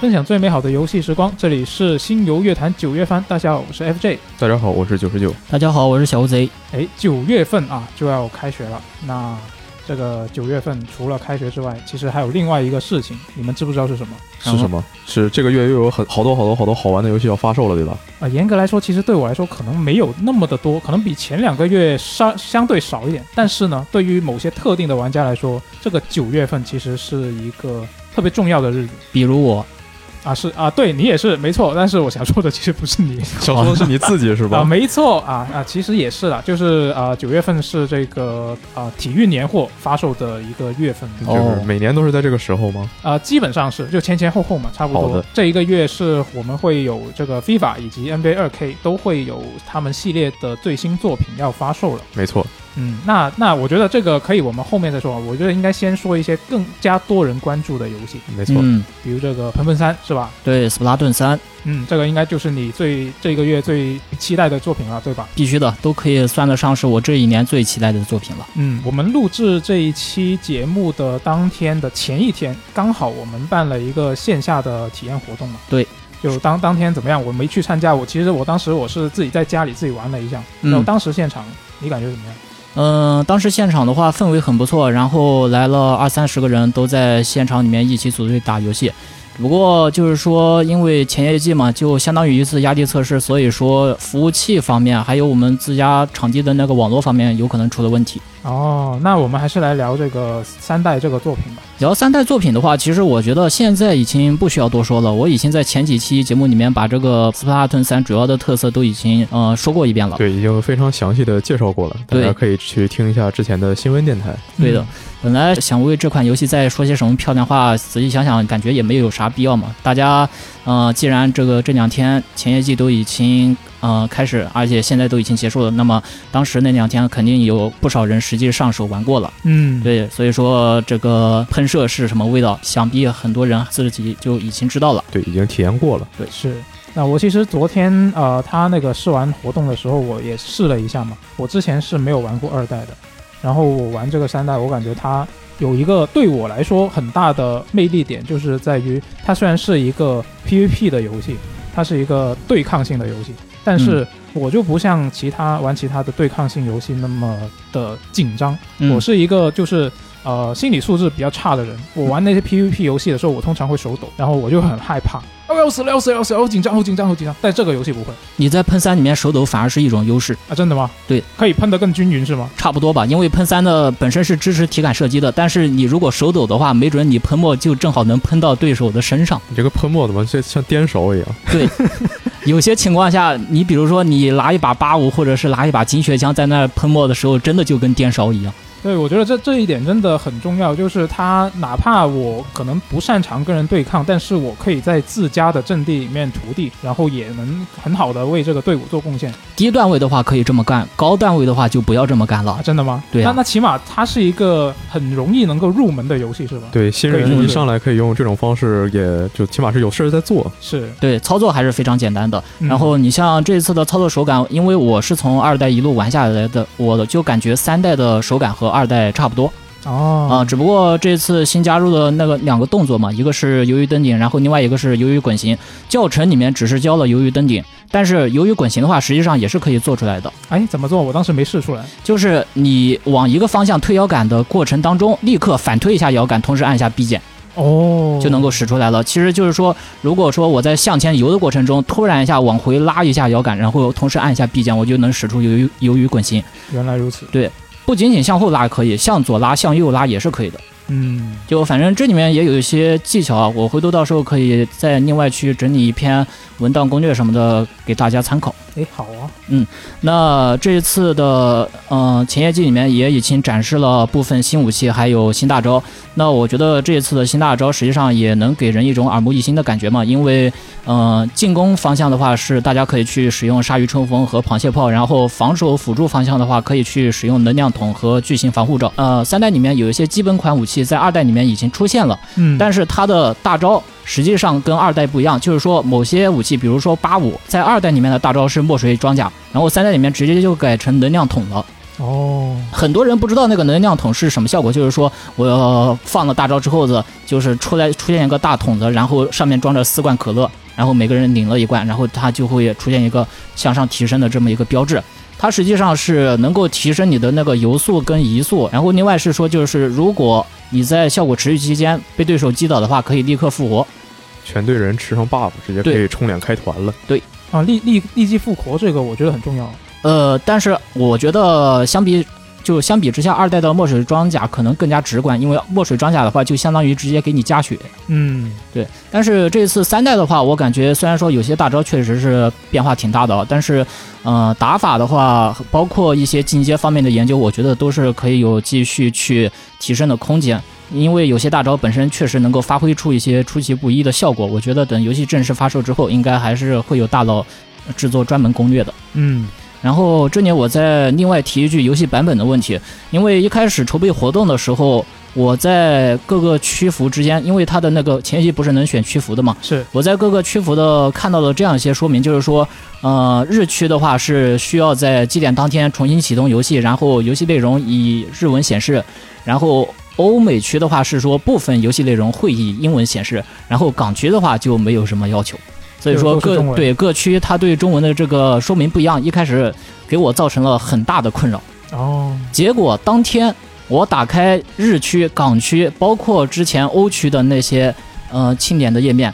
分享最美好的游戏时光，这里是新游乐坛九月番。大家好，我是 FJ。大家好，我是九十九。大家好，我是小乌贼。哎，九月份啊就要开学了。那这个九月份除了开学之外，其实还有另外一个事情，你们知不知道是什么？是什么？是这个月又有很好多好多好多好玩的游戏要发售了，对吧？啊，严格来说，其实对我来说可能没有那么的多，可能比前两个月相相对少一点。但是呢，对于某些特定的玩家来说，这个九月份其实是一个特别重要的日子。比如我。啊是啊，对你也是没错，但是我想说的其实不是你，想说的是你自己是吧？啊，没错啊啊，其实也是啦，就是啊九月份是这个啊体育年货发售的一个月份，就是每年都是在这个时候吗？啊，基本上是就前前后后嘛，差不多。这一个月是我们会有这个 FIFA 以及 NBA 二 K 都会有他们系列的最新作品要发售了，没错。嗯，那那我觉得这个可以，我们后面再说。我觉得应该先说一些更加多人关注的游戏，没错，嗯，比如这个《喷喷三》是吧？对，《斯普拉顿三》，嗯，这个应该就是你最这个月最期待的作品了，对吧？必须的，都可以算得上是我这一年最期待的作品了。嗯，我们录制这一期节目的当天的前一天，刚好我们办了一个线下的体验活动嘛。对，就当当天怎么样？我没去参加，我其实我当时我是自己在家里自己玩了一下。然后当时现场你感觉怎么样？嗯，当时现场的话氛围很不错，然后来了二三十个人都在现场里面一起组队打游戏。不过就是说，因为前业绩嘛，就相当于一次压力测试，所以说服务器方面还有我们自家场地的那个网络方面有可能出了问题。哦，那我们还是来聊这个三代这个作品吧。聊三代作品的话，其实我觉得现在已经不需要多说了。我已经在前几期节目里面把这个斯普拉顿三主要的特色都已经呃说过一遍了。对，已经非常详细的介绍过了，大家可以去听一下之前的新闻电台。对的，本来想为这款游戏再说些什么漂亮话，仔细想想，感觉也没有啥必要嘛。大家，呃，既然这个这两天前夜季都已经。呃，开始，而且现在都已经结束了。那么当时那两天肯定有不少人实际上手玩过了。嗯，对，所以说这个喷射是什么味道，想必很多人自己就已经知道了。对，已经体验过了。对，是。那我其实昨天呃，他那个试玩活动的时候，我也试了一下嘛。我之前是没有玩过二代的，然后我玩这个三代，我感觉它有一个对我来说很大的魅力点，就是在于它虽然是一个 PVP 的游戏，它是一个对抗性的游戏。但是我就不像其他玩其他的对抗性游戏那么的紧张，我是一个就是呃心理素质比较差的人。我玩那些 PVP 游戏的时候，我通常会手抖，然后我就很害怕。哦要死了要死了要死了！好紧张好紧张好紧张！但这个游戏不会，你在喷三里面手抖反而是一种优势啊！真的吗？对，可以喷得更均匀是吗？差不多吧，因为喷三的本身是支持体感射击的，但是你如果手抖的话，没准你喷墨就正好能喷到对手的身上。你这个喷墨怎么像像颠勺一样？对，有些情况下，你比如说你拿一把八五或者是拿一把金血枪在那喷墨的时候，真的就跟颠勺一样。对，我觉得这这一点真的很重要，就是他哪怕我可能不擅长跟人对抗，但是我可以在自家的阵地里面涂地，然后也能很好的为这个队伍做贡献。低段位的话可以这么干，高段位的话就不要这么干了。真的吗？对啊。那那起码它是一个很容易能够入门的游戏，是吧？对，新人一上来可以用这种方式，也就起码是有事儿在做。是对，操作还是非常简单的。然后你像这次的操作手感，因为我是从二代一路玩下来的，我就感觉三代的手感和二代差不多。哦啊，只不过这次新加入的那个两个动作嘛，一个是鱿鱼登顶，然后另外一个是鱿鱼滚行。教程里面只是教了鱿鱼登顶，但是鱿鱼滚行的话，实际上也是可以做出来的。哎，怎么做？我当时没试出来。就是你往一个方向推摇杆的过程当中，立刻反推一下摇杆，同时按下 B 键，哦，就能够使出来了。其实就是说，如果说我在向前游的过程中，突然一下往回拉一下摇杆，然后同时按一下 B 键，我就能使出鱿鱼鱿鱼滚行。原来如此。对。不仅仅向后拉可以，向左拉、向右拉也是可以的。嗯，就反正这里面也有一些技巧啊，我回头到时候可以再另外去整理一篇文档攻略什么的给大家参考。哎，好啊，嗯，那这一次的嗯前夜祭里面也已经展示了部分新武器，还有新大招。那我觉得这一次的新大招实际上也能给人一种耳目一新的感觉嘛，因为嗯进攻方向的话是大家可以去使用鲨鱼冲锋和螃蟹炮，然后防守辅助方向的话可以去使用能量桶和巨型防护罩。呃，三代里面有一些基本款武器在二代里面已经出现了，嗯，但是它的大招实际上跟二代不一样，就是说某些武器，比如说八五，在二代里面的大招是墨水装甲，然后三代里面直接就改成能量桶了。哦，很多人不知道那个能量桶是什么效果，就是说我放了大招之后子，就是出来出现一个大桶子，然后上面装着四罐可乐，然后每个人领了一罐，然后它就会出现一个向上提升的这么一个标志。它实际上是能够提升你的那个游速跟移速，然后另外是说就是如果你在效果持续期间被对手击倒的话，可以立刻复活。全队人吃上 buff，直接可以冲脸开团了。对啊，立立立即复活这个我觉得很重要。呃，但是我觉得相比就相比之下，二代的墨水装甲可能更加直观，因为墨水装甲的话就相当于直接给你加血。嗯，对。但是这次三代的话，我感觉虽然说有些大招确实是变化挺大的，但是呃打法的话，包括一些进阶方面的研究，我觉得都是可以有继续去提升的空间。因为有些大招本身确实能够发挥出一些出其不意的效果，我觉得等游戏正式发售之后，应该还是会有大佬制作专门攻略的。嗯。然后这里我再另外提一句游戏版本的问题，因为一开始筹备活动的时候，我在各个区服之间，因为它的那个前期不是能选区服的嘛，是我在各个区服的看到了这样一些说明，就是说，呃，日区的话是需要在祭典当天重新启动游戏，然后游戏内容以日文显示，然后欧美区的话是说部分游戏内容会以英文显示，然后港区的话就没有什么要求。所以说各对各区，它对中文的这个说明不一样，一开始给我造成了很大的困扰。哦，结果当天我打开日区、港区，包括之前欧区的那些呃庆典的页面，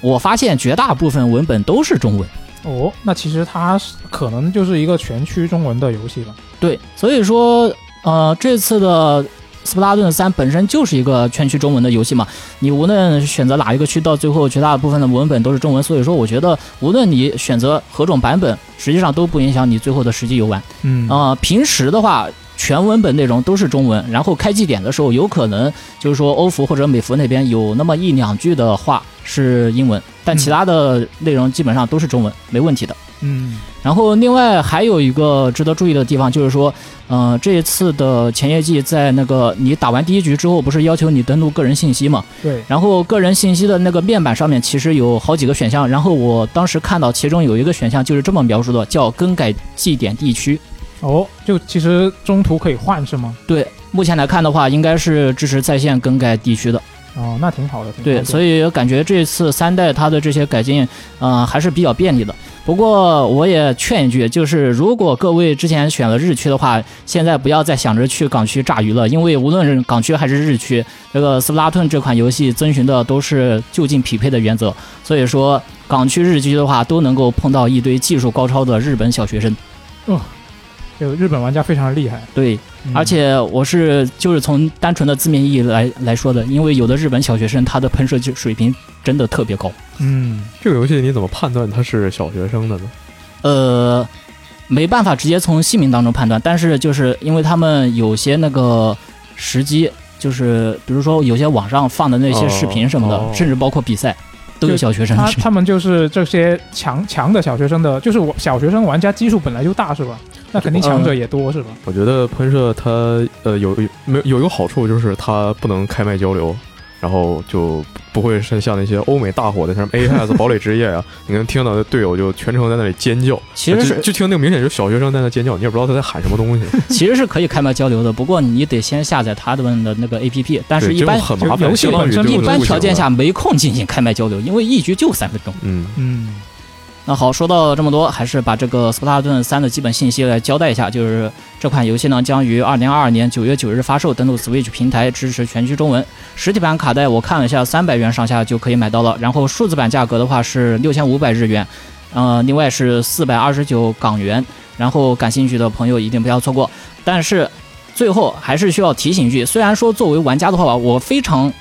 我发现绝大部分文本都是中文。哦，那其实它可能就是一个全区中文的游戏了。对，所以说呃这次的。斯普拉顿三本身就是一个全区中文的游戏嘛，你无论选择哪一个区，到最后绝大部分的文本都是中文，所以说我觉得无论你选择何种版本，实际上都不影响你最后的实际游玩。嗯啊，平时的话，全文本内容都是中文，然后开祭点的时候，有可能就是说欧服或者美服那边有那么一两句的话是英文，但其他的内容基本上都是中文，没问题的。嗯，然后另外还有一个值得注意的地方，就是说，嗯，这一次的前夜祭在那个你打完第一局之后，不是要求你登录个人信息嘛？对。然后个人信息的那个面板上面其实有好几个选项，然后我当时看到其中有一个选项就是这么描述的，叫更改祭点地区。哦，就其实中途可以换是吗？对，目前来看的话，应该是支持在线更改地区的。哦，那挺好的。对，所以感觉这次三代它的这些改进，嗯，还是比较便利的。不过我也劝一句，就是如果各位之前选了日区的话，现在不要再想着去港区炸鱼了，因为无论是港区还是日区，这个斯普拉顿这款游戏遵循的都是就近匹配的原则，所以说港区日区的话都能够碰到一堆技术高超的日本小学生。哦，就日本玩家非常厉害。对，而且我是就是从单纯的字面意义来来说的，因为有的日本小学生他的喷射就水平真的特别高。嗯，这个游戏你怎么判断他是小学生的呢？呃，没办法直接从姓名当中判断，但是就是因为他们有些那个时机，就是比如说有些网上放的那些视频什么的，甚至包括比赛，都有小学生。他他们就是这些强强的小学生的，就是我小学生玩家基数本来就大，是吧？那肯定强者也多，是吧？我觉得喷射它呃有没有有一个好处就是它不能开麦交流。然后就不会是像那些欧美大火的，像 A S 堡垒之夜啊，你能听到的队友就全程在那里尖叫，其实是就听那个明显就是小学生在那尖叫，你也不知道他在喊什么东西。其实是可以开麦交流的，不过你得先下载他们的那个 A P P，但是一般很麻烦，游戏本身一般条件下没空进行开麦交流，因为一局就三分钟。嗯嗯。那好，说到这么多，还是把这个《斯普拉顿三》的基本信息来交代一下。就是这款游戏呢，将于二零二二年九月九日发售，登陆 Switch 平台，支持全区中文。实体版卡带我看了一下，三百元上下就可以买到了。然后数字版价格的话是六千五百日元，呃，另外是四百二十九港元。然后感兴趣的朋友一定不要错过。但是最后还是需要提醒一句，虽然说作为玩家的话，我非常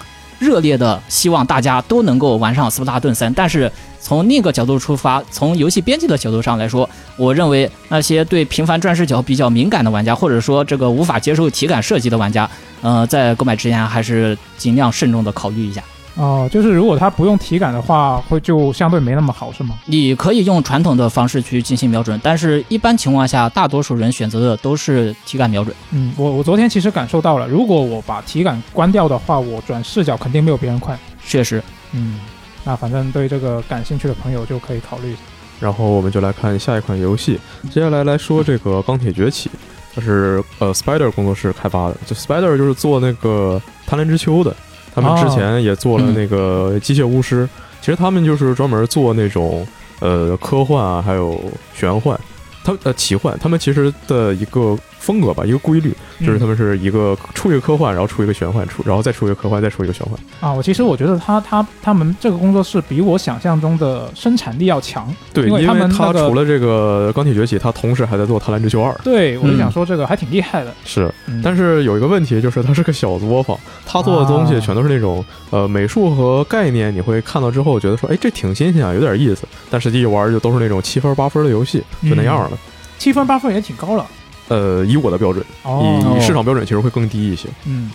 热烈的希望大家都能够玩上《斯普拉顿三》，但是。从另一个角度出发，从游戏编辑的角度上来说，我认为那些对频繁转视角比较敏感的玩家，或者说这个无法接受体感设计的玩家，呃，在购买之前还是尽量慎重的考虑一下。哦，就是如果他不用体感的话，会就相对没那么好，是吗？你可以用传统的方式去进行瞄准，但是一般情况下，大多数人选择的都是体感瞄准。嗯，我我昨天其实感受到了，如果我把体感关掉的话，我转视角肯定没有别人快。确实，嗯。那反正对这个感兴趣的朋友就可以考虑一下。然后我们就来看下一款游戏，接下来来说这个《钢铁崛起》，它是呃 Spider 工作室开发的，就 Spider 就是做那个《贪婪之秋》的，他们之前也做了那个《机械巫师》，其实他们就是专门做那种呃科幻啊，还有玄幻，他呃奇幻，他们其实的一个风格吧，一个规律，就是他们是一个出一个科幻，然后出一个玄幻，出然后再出一个科幻，再出一个玄幻。啊，我其实我觉得他他他们这个工作室比我想象中的生产力要强。对，因为他们那个除了这个《钢铁崛起》，他同时还在做《贪婪之秋二》。对，我就想说这个还挺厉害的。是，嗯但是有一个问题，就是它是个小作坊，他做的东西啊全都是那种、呃美术和概念，你会看到之后觉得说，哎，这挺新鲜啊，有点意思。但实际一玩就都是那种七分八分的游戏，就那样了。七分八分也挺高了。呃，以我的标准，以，以市场标准其实会更低一些。嗯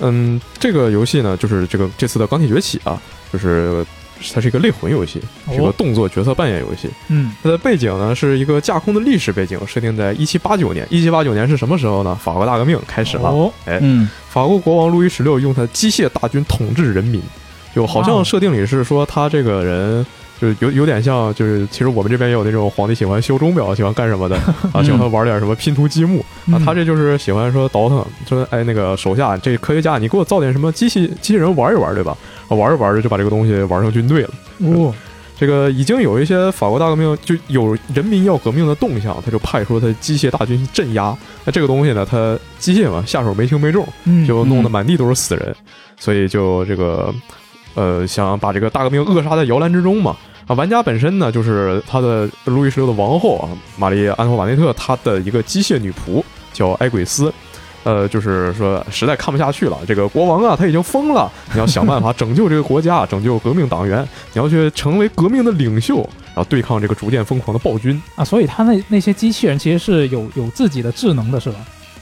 嗯，这个游戏呢，就是这个这次的《钢铁崛起》啊，就是它是一个类魂游戏，是一个哦动作角色扮演游戏。嗯它的背景呢是一个架空的历史背景，设定在一七八九年。一七八九年是什么时候呢？法国大革命开始了。哦嗯法国国王路易十六用他机械大军统治人民，就好像设定里是说他这个人就是有有点像，就是其实我们这边也有那种皇帝喜欢修钟表，喜欢干什么的 啊，喜欢玩点什么拼图积木啊，嗯他这就是喜欢说倒腾，说哎那个手下这科学家，你给我造点什么机器机器人玩一玩，对吧？啊，玩着玩着就把这个东西玩成军队了。哦 这个已经有一些法国大革命就有人民要革命的动向，他就派出了他机械大军镇压。那这个东西呢，他机械嘛，下手没轻没重，嗯就弄得满地都是死人，所以就这个呃想把这个大革命扼杀在摇篮之中嘛。啊，玩家本身呢，就是他的路易十六的王后啊，玛丽安托瓦内特，她的一个机械女仆叫埃鬼斯。呃，就是说实在看不下去了，这个国王啊，他已经疯了，你要想办法拯救这个国家，拯救革命党员，你要去成为革命的领袖，然后对抗这个逐渐疯狂的暴君。啊，所以他那那些机器人其实是有有自己的智能的，是吧？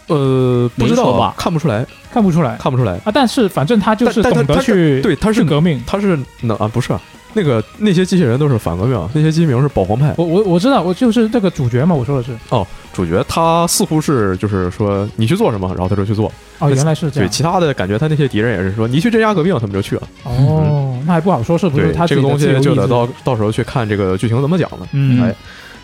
呃，不知道吧看不出来，看不出来看不出来。啊，但是反正他就是懂得去对，他是革命。他是能啊，不是啊，那个那些机器人都是反革命，那些机器人是保皇派。我我我知道，我就是这个主角嘛，我说的是哦主角他似乎是就是说你去做什么，然后他就去做。哦，原来是这样对，其他的感觉他那些敌人也是说你去镇压革命，他们就去了。哦，那还不好说是不是对，他这个东西就得到到时候去看这个剧情怎么讲了。嗯哎，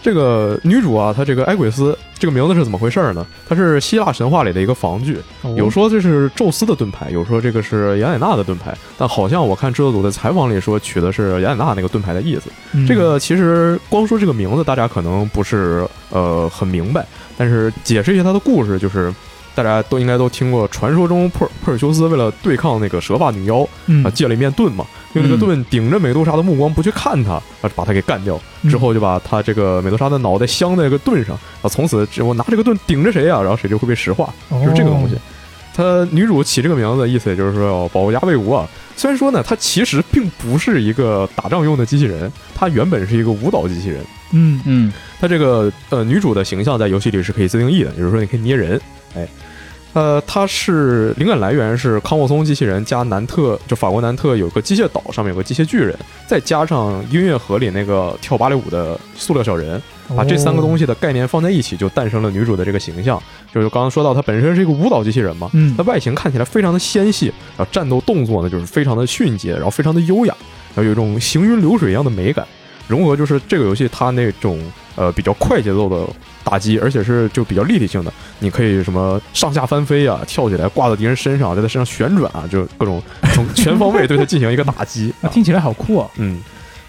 这个女主啊，她这个埃鬼斯这个名字是怎么回事呢？它是希腊神话里的一个防具，哦有说这是宙斯的盾牌，有说这个是雅典娜的盾牌，但好像我看制作组的采访里说取的是雅典娜那个盾牌的意思。嗯这个其实光说这个名字，大家可能不是呃很明白，但是解释一下它的故事，就是大家都应该都听过，传说中珀珀尔修斯为了对抗那个蛇发女妖嗯啊，借了一面盾嘛，用这个盾顶着美杜莎的目光不去看她，啊，把她给干掉，之后就把她这个美杜莎的脑袋镶在这个盾上，啊，从此我拿这个盾顶着谁啊，然后谁就会被石化，就是这个东西。她女主起这个名字，意思也就是说要保家卫国啊。虽然说呢，它其实并不是一个打仗用的机器人，它原本是一个舞蹈机器人。嗯嗯它这个呃女主的形象在游戏里是可以自定义的，也就是说你可以捏人，哎，呃，它是灵感来源是康沃松机器人加南特，就法国南特有个机械岛，上面有个机械巨人，再加上音乐盒里那个跳芭蕾舞的塑料小人，把这三个东西，的概念放在一起，就诞生了女主的这个形象。就是刚刚说到，它本身是一个舞蹈机器人嘛，嗯它外形看起来非常的纤细，然后战斗动作呢就是非常的迅捷，然后非常的优雅，然后有一种行云流水一样的美感，融合就是这个游戏它那种呃比较快节奏的打击，而且是就比较立体性的，你可以什么上下翻飞啊，跳起来挂到敌人身上，在他身上旋转啊，就各种从全方位对他进行一个打击。啊，听起来好酷啊。嗯，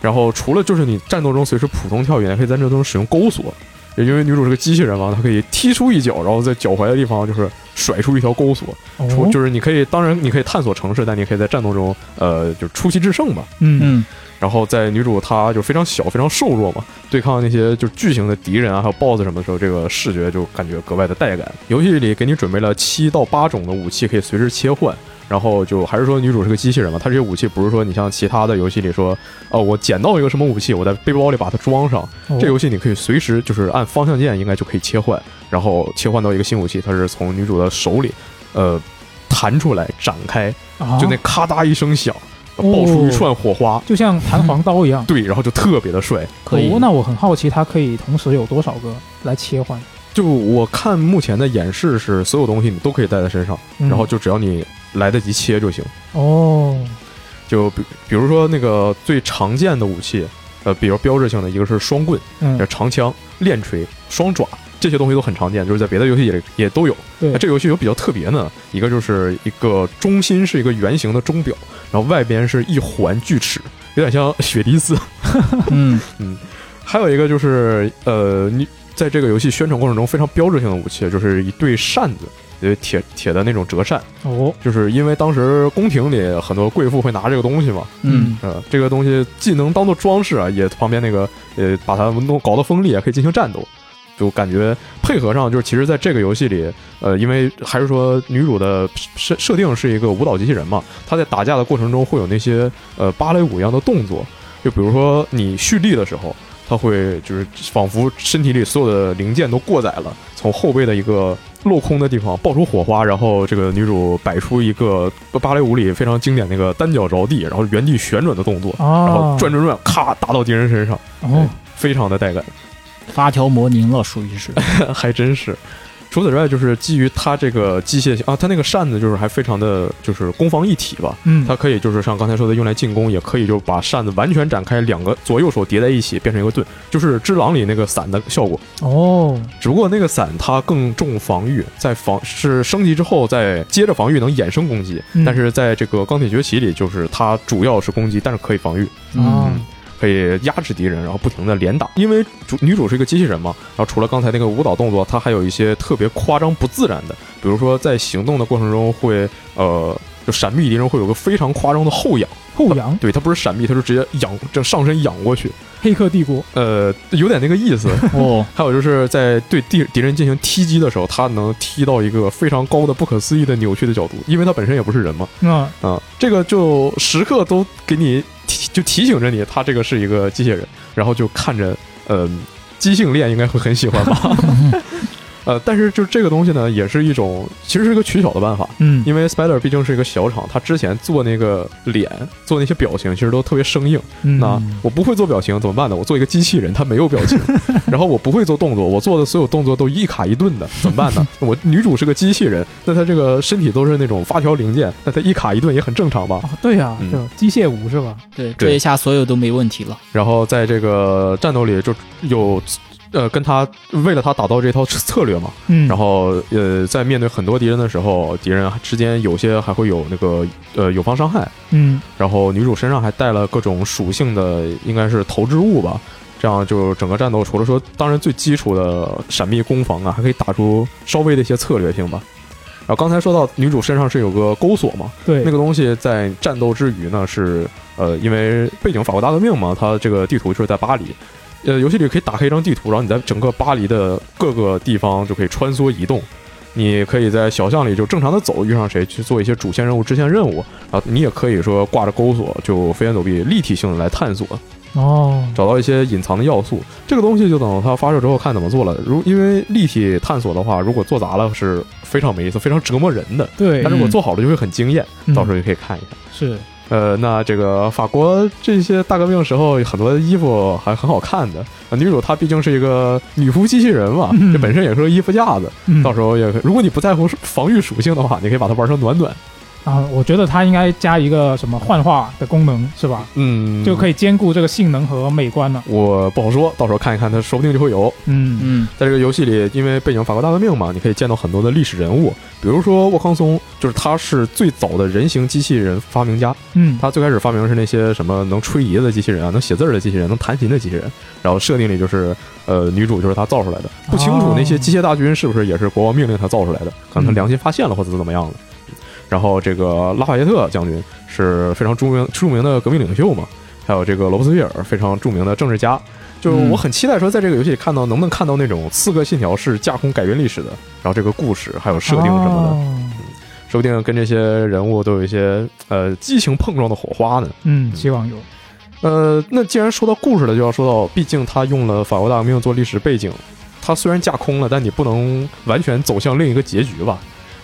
然后除了就是你战斗中随时普通跳远，可以在战斗中使用钩索。也因为女主是个机器人嘛，她可以踢出一脚，然后在脚踝的地方就是甩出一条钩索，出哦，就是你可以，当然你可以探索城市，但你可以在战斗中，呃，就是出奇制胜吧。嗯嗯然后在女主她就非常小、非常瘦弱嘛，对抗那些就是巨型的敌人啊，还有 BOSS 什么的时候，这个视觉就感觉格外的带感。游戏里给你准备了七到八种的武器，可以随时切换。然后就还是说女主是个机器人嘛，她这些武器不是说你像其他的游戏里说，哦，我捡到一个什么武器，我在背包里把它装上。哦这游戏你可以随时就是按方向键应该就可以切换，然后切换到一个新武器，它是从女主的手里，呃，弹出来展开，啊就那咔嗒一声响，爆出一串火花，就像弹簧刀一样。对，然后就特别的帅。可以哦，那我很好奇，它可以同时有多少个来切换？就我看目前的演示是，所有东西你都可以带在身上，嗯然后就只要你来得及切就行。哦，就比比如说那个最常见的武器，呃，比较标志性的一个是双棍、嗯呃，长枪、链锤、双爪。这些东西都很常见，就是在别的游戏也也都有。对。那这个游戏有比较特别呢，一个就是一个中心是一个圆形的钟表，然后外边是一环锯齿，有点像雪迪斯。嗯。还有一个就是呃，你在这个游戏宣传过程中非常标志性的武器，就是一对扇子，呃，铁铁的那种折扇，哦，就是因为当时宫廷里很多贵妇会拿这个东西嘛，嗯。呃，这个东西既能当做装饰啊，也旁边那个呃把它弄搞得锋利，也可以进行战斗。就感觉配合上，就是其实在这个游戏里，呃，因为还是说女主的设设定是一个舞蹈机器人嘛，她在打架的过程中会有那些呃芭蕾舞一样的动作，就比如说你蓄力的时候，她会就是仿佛身体里所有的零件都过载了，从后背的一个镂空的地方爆出火花，然后这个女主摆出一个芭蕾舞里非常经典那个单脚着地，然后原地旋转的动作，然后哦，转转转，咔打到敌人身上，哦，非常的带感，发条魔凝了，属于是。还真是。除此之外，就是基于它这个机械性啊，它那个扇子就是还非常的就是攻防一体吧。嗯，它可以就是像刚才说的用来进攻，也可以就把扇子完全展开，两个左右手叠在一起变成一个盾，就是《只狼》里那个伞的效果。哦，只不过那个伞它更重防御，在防是升级之后再接着防御能衍生攻击，嗯但是在这个钢铁崛起里，就是它主要是攻击，但是可以防御。啊嗯，可以压制敌人，然后不停的连打。因为主女主是一个机器人嘛，然后除了刚才那个舞蹈动作，她还有一些特别夸张不自然的，比如说在行动的过程中会呃，就闪避敌人会有个非常夸张的后仰，后仰，对，它不是闪避，它是直接仰，这上身仰过去，黑客帝国，呃，有点那个意思。哦，还有就是在对敌敌人进行踢击的时候，他能踢到一个非常高的、不可思议的扭曲的角度，因为他本身也不是人嘛，嗯啊，这个就时刻都给你提，就提醒着你，他这个是一个机械人，然后就看着，呃，机性恋应该会很喜欢吧。呃，但是就这个东西呢，也是一种其实是一个取巧的办法，嗯，因为 Spider 毕竟是一个小厂，他之前做那个脸、做那些表情，其实都特别生硬。嗯那我不会做表情怎么办呢？我做一个机器人，它没有表情，然后我不会做动作，我做的所有动作都一卡一顿的，怎么办呢？我女主是个机器人，那她这个身体都是那种发条零件，那她一卡一顿也很正常吧？哦，对呀，嗯就机械舞是吧？对，对这一下所有都没问题了。然后在这个战斗里就有。呃，跟他为了他打造这套策略嘛，嗯，然后呃，在面对很多敌人的时候，敌人之间有些还会有那个呃友方伤害，嗯，然后女主身上还带了各种属性的，应该是投掷物吧。这样就整个战斗，除了说当然最基础的闪避攻防啊，还可以打出稍微的一些策略性吧。然后刚才说到女主身上是有个钩锁嘛，对，那个东西在战斗之余呢，是呃，因为背景法国大革命嘛，它这个地图就是在巴黎。呃，游戏里可以打开一张地图，然后你在整个巴黎的各个地方就可以穿梭移动。你可以在小巷里就正常的走，遇上谁去做一些主线任务、支线任务，然后你也可以说挂着钩索就飞檐走壁，立体性的来探索，哦，找到一些隐藏的要素。这个东西就等它发售之后看怎么做了。如因为立体探索的话，如果做砸了是非常没意思、非常折磨人的，对但，如果做好了就会很惊艳。嗯到时候也可以看一看。是，呃，那这个法国这些大革命时候很多衣服还很好看的。呃女主她毕竟是一个女仆机器人嘛，嗯这本身也是个衣服架子。嗯到时候也如果你不在乎防御属性的话，你可以把它玩成暖暖。啊，我觉得它应该加一个什么幻化的功能，是吧？嗯，就可以兼顾这个性能和美观了。我不好说，到时候看一看，它说不定就会有。嗯嗯在这个游戏里，因为背景法国大革命嘛，你可以见到很多的历史人物，比如说沃康松，就是他是最早的人形机器人发明家。嗯，他最开始发明的是那些什么能吹笛子的机器人啊，能写字儿的机器人，能弹琴的机器人。然后设定里就是，呃，女主就是他造出来的。不清楚那些机械大军是不是也是国王命令他造出来的，可能他良心发现了或者怎么样的。然后这个拉法耶特将军是非常著名著名的革命领袖嘛，还有这个罗伯斯庇尔非常著名的政治家。就是我很期待说，在这个游戏里看到能不能看到那种《刺客信条》是架空改变历史的，然后这个故事还有设定什么的，哦说不定跟这些人物都有一些呃激情碰撞的火花呢。嗯，希望有。呃，那既然说到故事了，就要说到，毕竟他用了法国大革命做历史背景，他虽然架空了，但你不能完全走向另一个结局吧？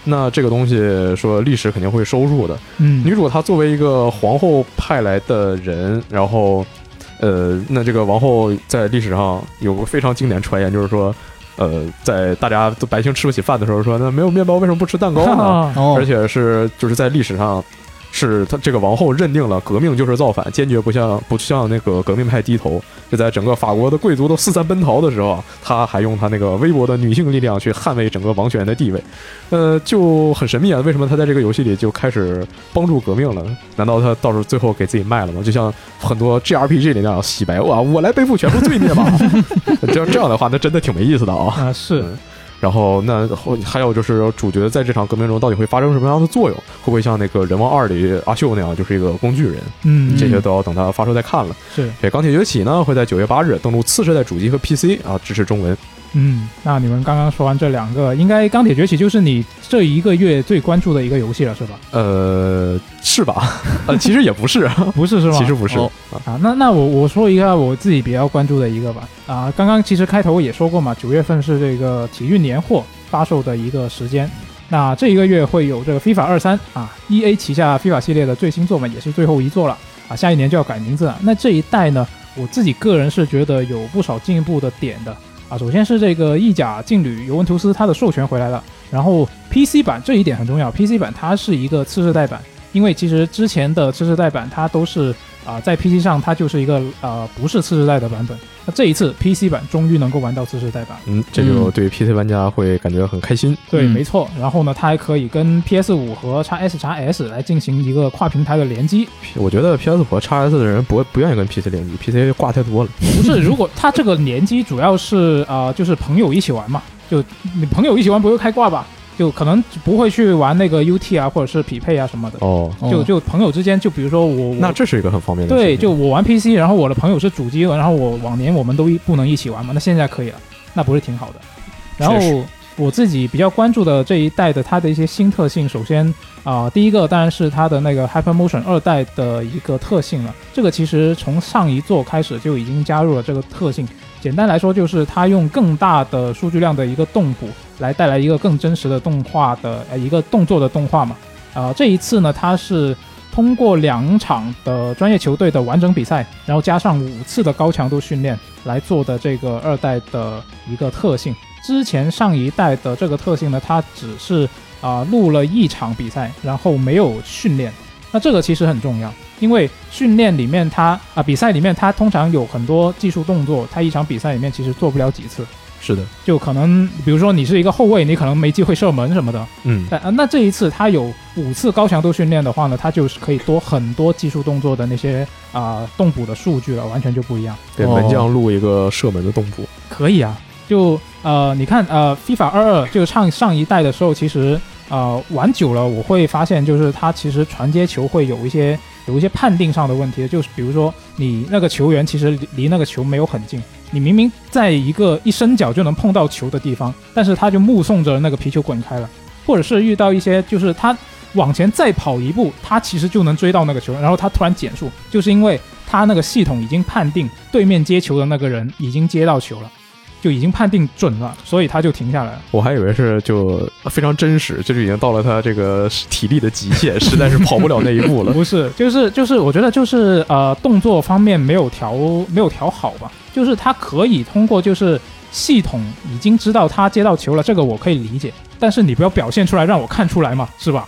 那这个东西说历史肯定会收入的。嗯，女主她作为一个皇后派来的人，然后，呃，那这个王后在历史上有个非常经典传言，就是说，呃，在大家都百姓吃不起饭的时候，说那没有面包为什么不吃蛋糕呢？哦而且是就是在历史上，是他这个王后认定了革命就是造反，坚决不向不向那个革命派低头。就在整个法国的贵族都四散奔逃的时候啊，他还用他那个微薄的女性力量去捍卫整个王权的地位，呃，就很神秘啊。为什么他在这个游戏里就开始帮助革命了？难道他到时候最后给自己卖了吗？就像很多 G R P G 里那样洗白哇，我来背负全部罪孽吧。这样这样的话，那真的挺没意思的啊。啊，是。然后那后还有就是主角在这场革命中到底会发生什么样的作用？会不会像那个人王二里阿秀那样，就是一个工具人？嗯，这些都要等它发售再看了。是，对，钢铁崛起呢会在九月八日登陆次世代主机和 PC 啊，支持中文。嗯，那你们刚刚说完这两个，应该钢铁崛起就是你这一个月最关注的一个游戏了，是吧？呃，是吧？呃，其实也不是，不是是吗？其实不是啊。那那我我说一下我自己比较关注的一个吧。啊，刚刚其实开头也说过嘛，九月份是这个体育年货发售的一个时间。那这一个月会有这个 FIFA 二三啊，E A 旗下 FIFA 系列的最新作嘛，也是最后一作了啊，下一年就要改名字了。那这一代呢，我自己个人是觉得有不少进步的点的。啊，首先是这个意甲劲旅尤文图斯，它的授权回来了。然后 PC 版这一点很重要，PC 版它是一个次世代版，因为其实之前的次世代版它都是啊在 PC 上它就是一个呃不是次世代的版本。那这一次 PC 版终于能够玩到次世代版，嗯，这就对 PC 玩家会感觉很开心。对，没错。然后呢，它还可以跟 PS 五和 x S x S 来进行一个跨平台的联机。我觉得 PS 五和 x S 的人不不愿意跟 PC 联机，PC 挂太多了。不是，如果它这个联机主要是啊，就是朋友一起玩嘛，就你朋友一起玩不会开挂吧？就可能不会去玩那个 UT 啊，或者是匹配啊什么的。哦，就就朋友之间，就比如说我，那这是一个很方便的。对，就我玩 PC，然后我的朋友是主机，然后我往年我们都不能一起玩嘛，那现在可以了，那不是挺好的？然后我自己比较关注的这一代的它的一些新特性，首先啊，第一个当然是它的那个 Hyper Motion 二代的一个特性了。这个其实从上一座开始就已经加入了这个特性。简单来说，就是它用更大的数据量的一个动捕来带来一个更真实的动画的呃一个动作的动画嘛。啊，这一次呢，它是通过两场的专业球队的完整比赛，然后加上五次的高强度训练来做的这个二代的一个特性。之前上一代的这个特性呢，它只是啊录了一场比赛，然后没有训练。那这个其实很重要。因为训练里面，他啊比赛里面，他通常有很多技术动作，他一场比赛里面其实做不了几次。是的，就可能比如说你是一个后卫，你可能没机会射门什么的。嗯，但那这一次他有五次高强度训练的话呢，他就是可以多很多技术动作的那些啊动捕的数据了，完全就不一样。给门将录一个射门的动捕，可以啊。就呃，你看呃，FIFA 二二就上上一代的时候，其实呃玩久了，我会发现就是它其实传接球会有一些。有一些判定上的问题，就是比如说你那个球员其实离那个球没有很近，你明明在一个一伸脚就能碰到球的地方，但是他就目送着那个皮球滚开了，或者是遇到一些就是他往前再跑一步，他其实就能追到那个球，然后他突然减速，就是因为他那个系统已经判定对面接球的那个人已经接到球了。就已经判定准了，所以他就停下来了。我还以为是就非常真实，就是已经到了他这个体力的极限，实在是跑不了那一步了。不是，就是就是，我觉得就是呃，动作方面没有调没有调好吧？就是他可以通过就是系统已经知道他接到球了，这个我可以理解，但是你不要表现出来让我看出来嘛，是吧？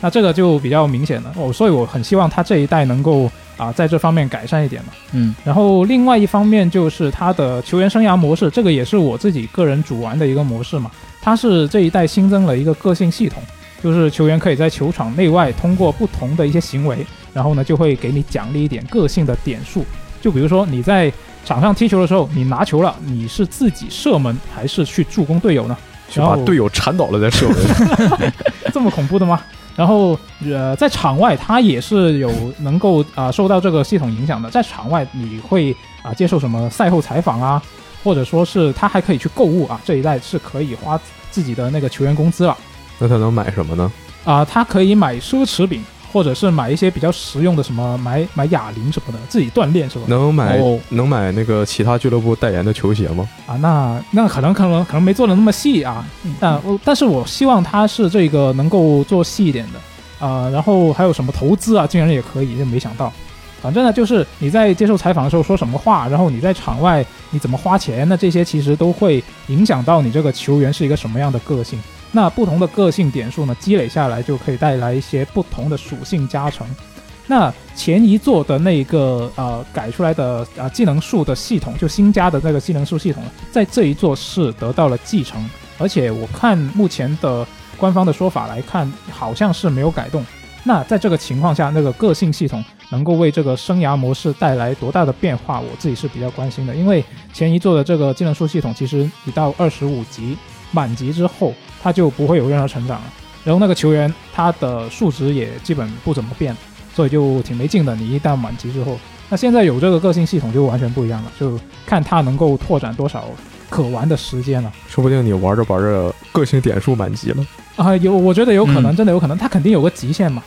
那这个就比较明显了。哦，所以我很希望他这一代能够。啊，在这方面改善一点嘛。嗯，然后另外一方面就是它的球员生涯模式，这个也是我自己个人主玩的一个模式嘛。它是这一代新增了一个个性系统，就是球员可以在球场内外通过不同的一些行为，然后呢就会给你奖励一点个性的点数。就比如说你在场上踢球的时候，你拿球了，你是自己射门还是去助攻队友呢？去把队友铲倒了再射门，这么恐怖的吗？然后，呃，在场外他也是有能够啊受到这个系统影响的。在场外你会啊接受什么赛后采访啊，或者说是他还可以去购物啊，这一代是可以花自己的那个球员工资了。那他能买什么呢？啊，他可以买奢侈品。或者是买一些比较实用的，什么买买哑铃什么的，自己锻炼是吧？能买能买那个其他俱乐部代言的球鞋吗？啊，那那可能可能可能没做的那么细啊，但但是我希望他是这个能够做细一点的啊。然后还有什么投资啊，竟然也可以，就没想到。反正呢，就是你在接受采访的时候说什么话，然后你在场外你怎么花钱，那这些其实都会影响到你这个球员是一个什么样的个性。那不同的个性点数呢，积累下来就可以带来一些不同的属性加成。那前一座的那个呃改出来的啊技能树的系统，就新加的那个技能树系统呢，在这一座是得到了继承，而且我看目前的官方的说法来看，好像是没有改动。那在这个情况下，那个个性系统能够为这个生涯模式带来多大的变化，我自己是比较关心的。因为前一座的这个技能树系统，其实你到二十五级满级之后，他就不会有任何成长了。然后那个球员他的数值也基本不怎么变，所以就挺没劲的。你一旦满级之后，那现在有这个个性系统就完全不一样了，就看他能够拓展多少可玩的时间了。说不定你玩着玩着个性点数满级了。啊，有，我觉得有可能，嗯真的有可能，他肯定有个极限嘛，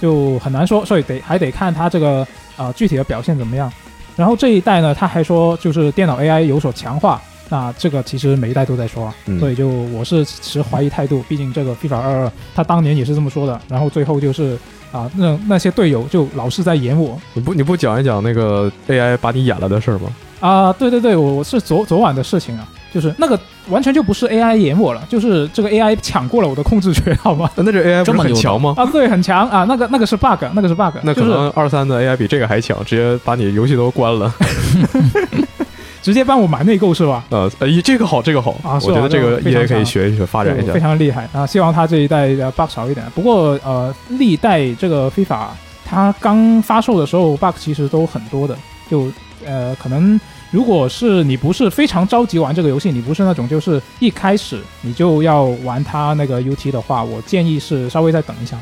就很难说，所以得还得看他这个呃具体的表现怎么样。然后这一代呢，他还说就是电脑 AI 有所强化，那这个其实每一代都在说所以就我是持怀疑态度，毕竟这个 FIFA 二二他当年也是这么说的，然后最后就是啊那那些队友就老是在演我你不你不讲一讲那个 AI 把你演了的事儿吗？啊，对对对，我我是昨昨晚的事情啊，就是那个完全就不是 AI 演我了，就是这个 AI 抢过了我的控制权，好吗？那这 AI 不是很强吗？啊，对，很强啊，那个那个是 bug，那个是 bug，那可能二三的 AI 比这个还强，直接把你游戏都关了。直接帮我买内购是吧？呃，呃，这个好，这个好，啊我觉得这个这个非常 EA 可以学一学，发展一下非。常厉害啊！希望他这一代的 bug 少一点。不过呃，历代这个 FIFA 它刚发售的时候 bug 其实都很多的，就呃可能如果是你不是非常着急玩这个游戏，你不是那种就是一开始你就要玩它那个 UT 的话，我建议是稍微再等一下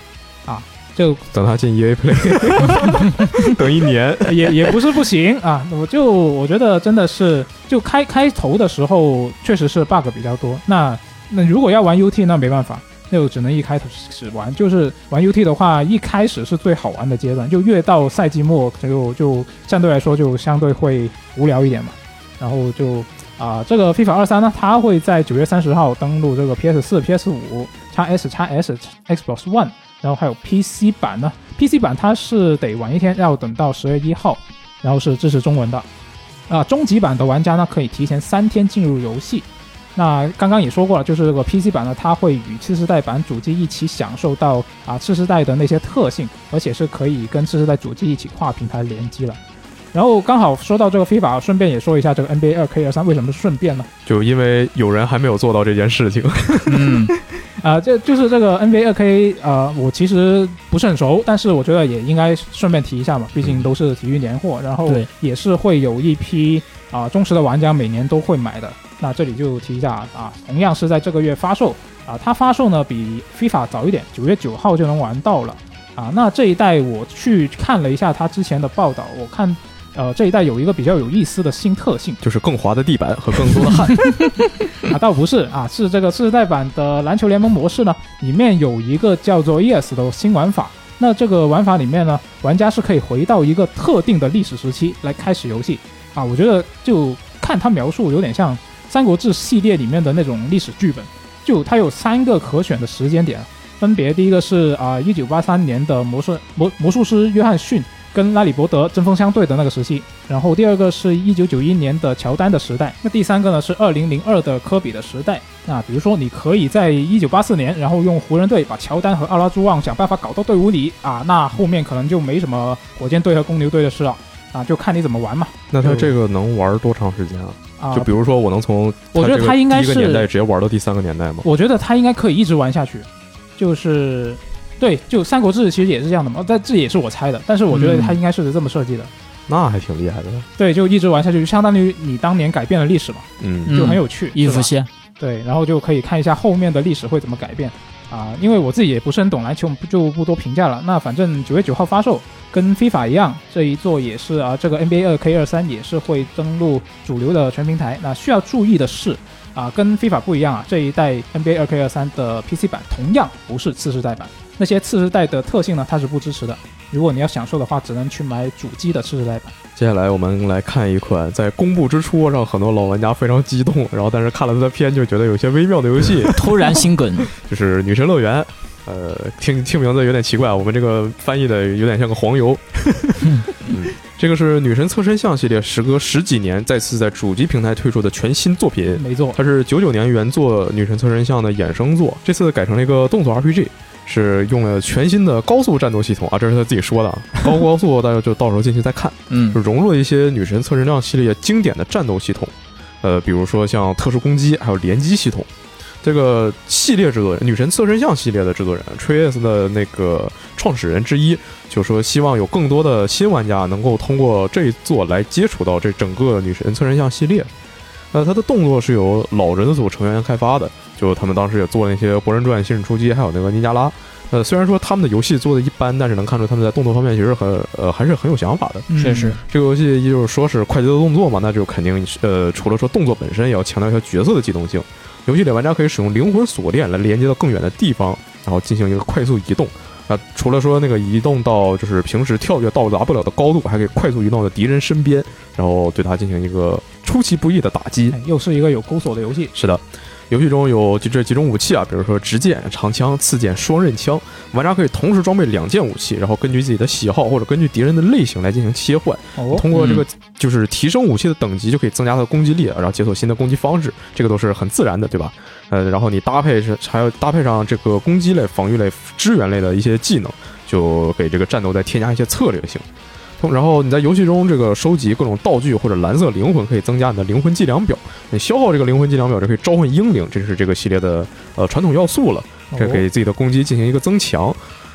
啊，就等他进 EA Play，等一年。也也不是不行啊，我就我觉得真的是，就开开头的时候确实是 bug 比较多。那那如果要玩 UT，那没办法，那就只能一开始玩。就是玩 UT 的话，一开始是最好玩的阶段，就越到赛季末就就相对来说就相对会无聊一点嘛。然后就啊、这个 FIFA 二三呢，它会在九月三十号登陆这个 PS 四、PS 五、x S、x S、Xbox One，然后还有 PC 版呢。PC 版它是得晚一天，要等到十月一号，然后是支持中文的。啊，终极版的玩家呢可以提前三天进入游戏。那刚刚也说过了，就是这个 PC 版呢，它会与次世代版主机一起享受到啊次世代的那些特性，而且是可以跟次世代主机一起跨平台联机了。然后刚好说到这个 FIFA，顺便也说一下这个 NBA 二 K 二三为什么是顺便呢？就因为有人还没有做到这件事情，嗯，啊，这就是这个 NBA 二 K，呃，我其实不是很熟，但是我觉得也应该顺便提一下嘛，毕竟都是体育年货，然后也是会有一批啊、忠实的玩家每年都会买的。那这里就提一下啊，同样是在这个月发售啊，它发售呢比 FIFA 早一点，九月九号就能玩到了啊。那这一代我去看了一下它之前的报道，我看呃这一代有一个比较有意思的新特性。就是更滑的地板和更多的汗。啊，倒不是啊，是这个次世代版的篮球联盟模式呢，里面有一个叫做 ES 的新玩法。那这个玩法里面呢，玩家是可以回到一个特定的历史时期来开始游戏啊。我觉得就看他描述，有点像《三国志》系列里面的那种历史剧本，就它有三个可选的时间点，分别第一个是啊一九八三年的魔术魔魔术师约翰逊跟拉里伯德针锋相对的那个时期，然后第二个是一九九一年的乔丹的时代，那第三个呢是二零零二的科比的时代。那比如说，你可以在一九八四年，然后用湖人队把乔丹和奥拉朱旺想办法搞到队伍里啊，那后面可能就没什么火箭队和公牛队的事了啊，就看你怎么玩嘛。那他这个能玩多长时间啊？啊，就比如说，我能从我觉得他应该是第一个年代直接玩到第三个年代吗？我觉得他应该可以一直玩下去，就是对，就《三国志》其实也是这样的嘛，但这也是我猜的，但是我觉得它应该是这么设计的，那还挺厉害的。对，就一直玩下去，就相当于你当年改变了历史嘛，嗯，嗯就很有趣，是吧伊夫线，对，然后就可以看一下后面的历史会怎么改变啊、因为我自己也不是很懂篮球，就不多评价了。那反正九月九号发售，跟 FIFA 一样，这一座也是啊，这个 NBA 二 K 二三也是会登陆主流的全平台。那需要注意的是啊，跟 FIFA 不一样啊，这一代 NBA 二 K 二三的 PC 版同样不是次世代版，那些次世代的特性呢，它是不支持的。如果你要享受的话，只能去买主机的次世代版。接下来我们来看一款在公布之初让很多老玩家非常激动，然后但是看了它的片就觉得有些微妙的游戏，突然心梗，就是《女神乐园》。呃，听听名字有点奇怪，我们这个翻译的有点像个黄油。嗯，这个是女神侧身像系列，时隔十几年再次在主机平台推出的全新作品。没错，它是九九年原作《女神侧身像》的衍生作，这次改成了一个动作 RPG，是用了全新的高速战斗系统啊，这是他自己说的啊，高不高速大家就到时候进去再看。嗯就融入了一些女神侧身像系列经典的战斗系统，呃，比如说像特殊攻击，还有联机系统。这个系列制作人，女神侧身像系列的制作人 Trace 的那个创始人之一，就说希望有更多的新玩家能够通过这一作来接触到这整个女神侧身像系列。呃，它的动作是由老人组成员开发的，就他们当时也做了那些《博人传》《新人出击》，还有那个《尼加拉》。呃，虽然说他们的游戏做的一般，但是能看出他们在动作方面其实很呃还是很有想法的。确实，这个游戏也就是说是快节奏动作嘛，那就肯定呃，除了说动作本身，也要强调一下角色的机动性。游戏里玩家可以使用灵魂锁链来连接到更远的地方，然后进行一个快速移动。啊，除了说那个移动到就是平时跳跃到达不了的高度，还可以快速移动到敌人身边，然后对他进行一个出其不意的打击。哎又是一个有钩锁的游戏。是的，游戏中有这几种武器啊，比如说直剑、长枪、刺剑、双刃枪，玩家可以同时装备两件武器，然后根据自己的喜好或者根据敌人的类型来进行切换。哦，通过这个就是提升武器的等级，就可以增加它的攻击力，然后解锁新的攻击方式，这个都是很自然的，对吧？呃，然后你搭配是还要搭配上这个攻击类、防御类、支援类的一些技能，就给这个战斗再添加一些策略性。同然后你在游戏中这个收集各种道具或者蓝色灵魂，可以增加你的灵魂计量表。你消耗这个灵魂计量表，就可以召唤英灵，这是这个系列的呃传统要素了。这哦给自己的攻击进行一个增强。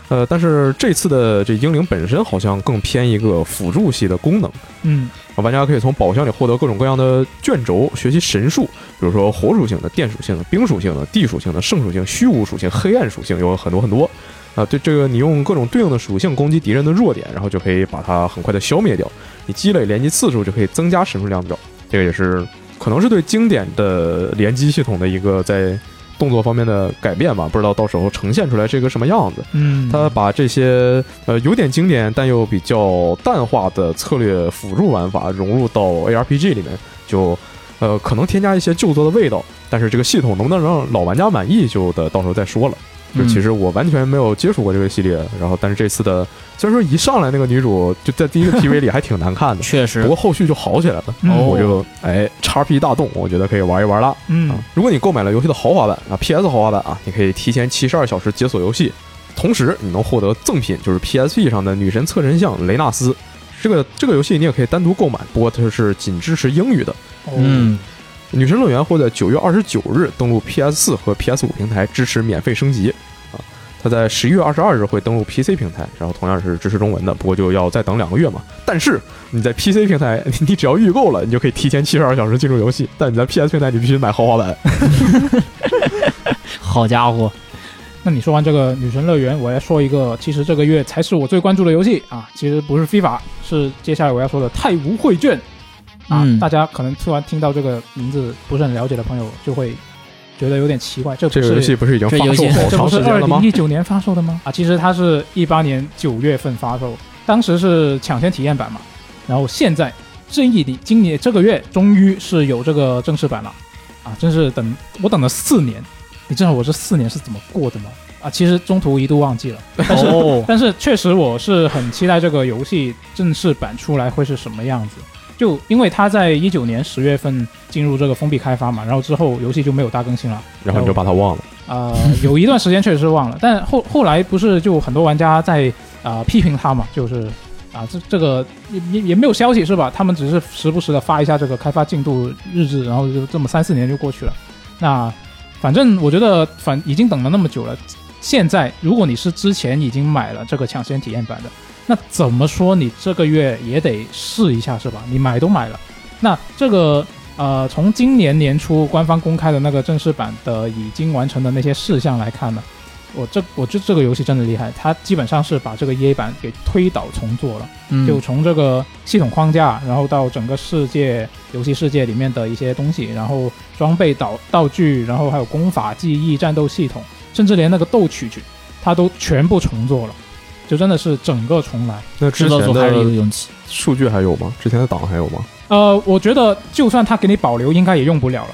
呃，但是这次的这英灵本身好像更偏一个辅助系的功能。嗯，玩家可以从宝箱里获得各种各样的卷轴，学习神术，比如说火属性的、电属性的、冰属性的、地属性的、圣属性、虚无属性、黑暗属性，有很多很多。啊，对这个你用各种对应的属性攻击敌人的弱点，然后就可以把它很快的消灭掉。你积累连击次数就可以增加神术量表，这个也是可能是对经典的连击系统的一个在动作方面的改变吧。不知道到时候呈现出来是一个什么样子。嗯，他把这些呃有点经典但又比较淡化的策略辅助玩法融入到 ARPG 里面，就呃可能添加一些旧作的味道，但是这个系统能不能让老玩家满意，就得到时候再说了。就其实我完全没有接触过这个系列，然后但是这次的虽然说一上来那个女主就在第一个 PV 里还挺难看的，确实不过后续就好起来了，嗯我就哎叉 P 大动，我觉得可以玩一玩啦。嗯啊，如果你购买了游戏的豪华版啊，PS 豪华版啊，你可以提前七十二小时解锁游戏，同时你能获得赠品，就是 PSP 上的女神侧身像雷纳斯。这个这个游戏你也可以单独购买，不过它是仅支持英语的。哦嗯，女神乐园会在九月二十九日登陆 PS 四和 PS 五平台，支持免费升级啊。它在十一月二十二日会登陆 PC 平台，然后同样是支持中文的，不过就要再等两个月嘛。但是你在 PC 平台，你 你只要预购了，你就可以提前七十二小时进入游戏；但你在 PS 平台，你必须买豪华版。好家伙，那你说完这个女神乐园，我要说一个，其实这个月才是我最关注的游戏啊，其实不是 FIFA，是接下来我要说的泰晤绘卷啊。嗯大家可能突然听到这个名字不是很了解的朋友，就会觉得有点奇怪，这不这是个游戏不是已经发售这游戏好长这不是二时间了吗零？一九年发售的吗？啊，其实它是一八年九月份发售，当时是抢先体验版嘛，然后现在这一年今年这个月终于是有这个正式版了，啊，真是等我等了四年，你知道我这四年是怎么过的吗？啊，其实中途一度忘记了，但是、哦，但是确实我是很期待这个游戏正式版出来会是什么样子。就因为他在一九年十月份进入这个封闭开发嘛，然后之后游戏就没有大更新了，然后你就把它忘了。呃，有一段时间确实是忘了，但后后来不是就很多玩家在啊、呃批评他嘛，就是啊这这个也也也没有消息是吧？他们只是时不时的发一下这个开发进度日志，然后就这么三四年就过去了。那反正我觉得反已经等了那么久了，现在如果你是之前已经买了这个抢先体验版的，那怎么说你这个月也得试一下是吧？你买都买了，那这个呃，从今年年初官方公开的那个正式版的已经完成的那些事项来看呢，我这我觉得这个游戏真的厉害，它基本上是把这个 EA 版给推倒重做了，嗯。就从这个系统框架，然后到整个世界游戏世界里面的一些东西，然后装备道道具，然后还有功法、记忆、战斗系统，甚至连那个斗曲曲，它都全部重做了，就真的是整个重来。那之前的勇气。数据还有吗？之前的档还有吗？呃，我觉得就算他给你保留，应该也用不了了。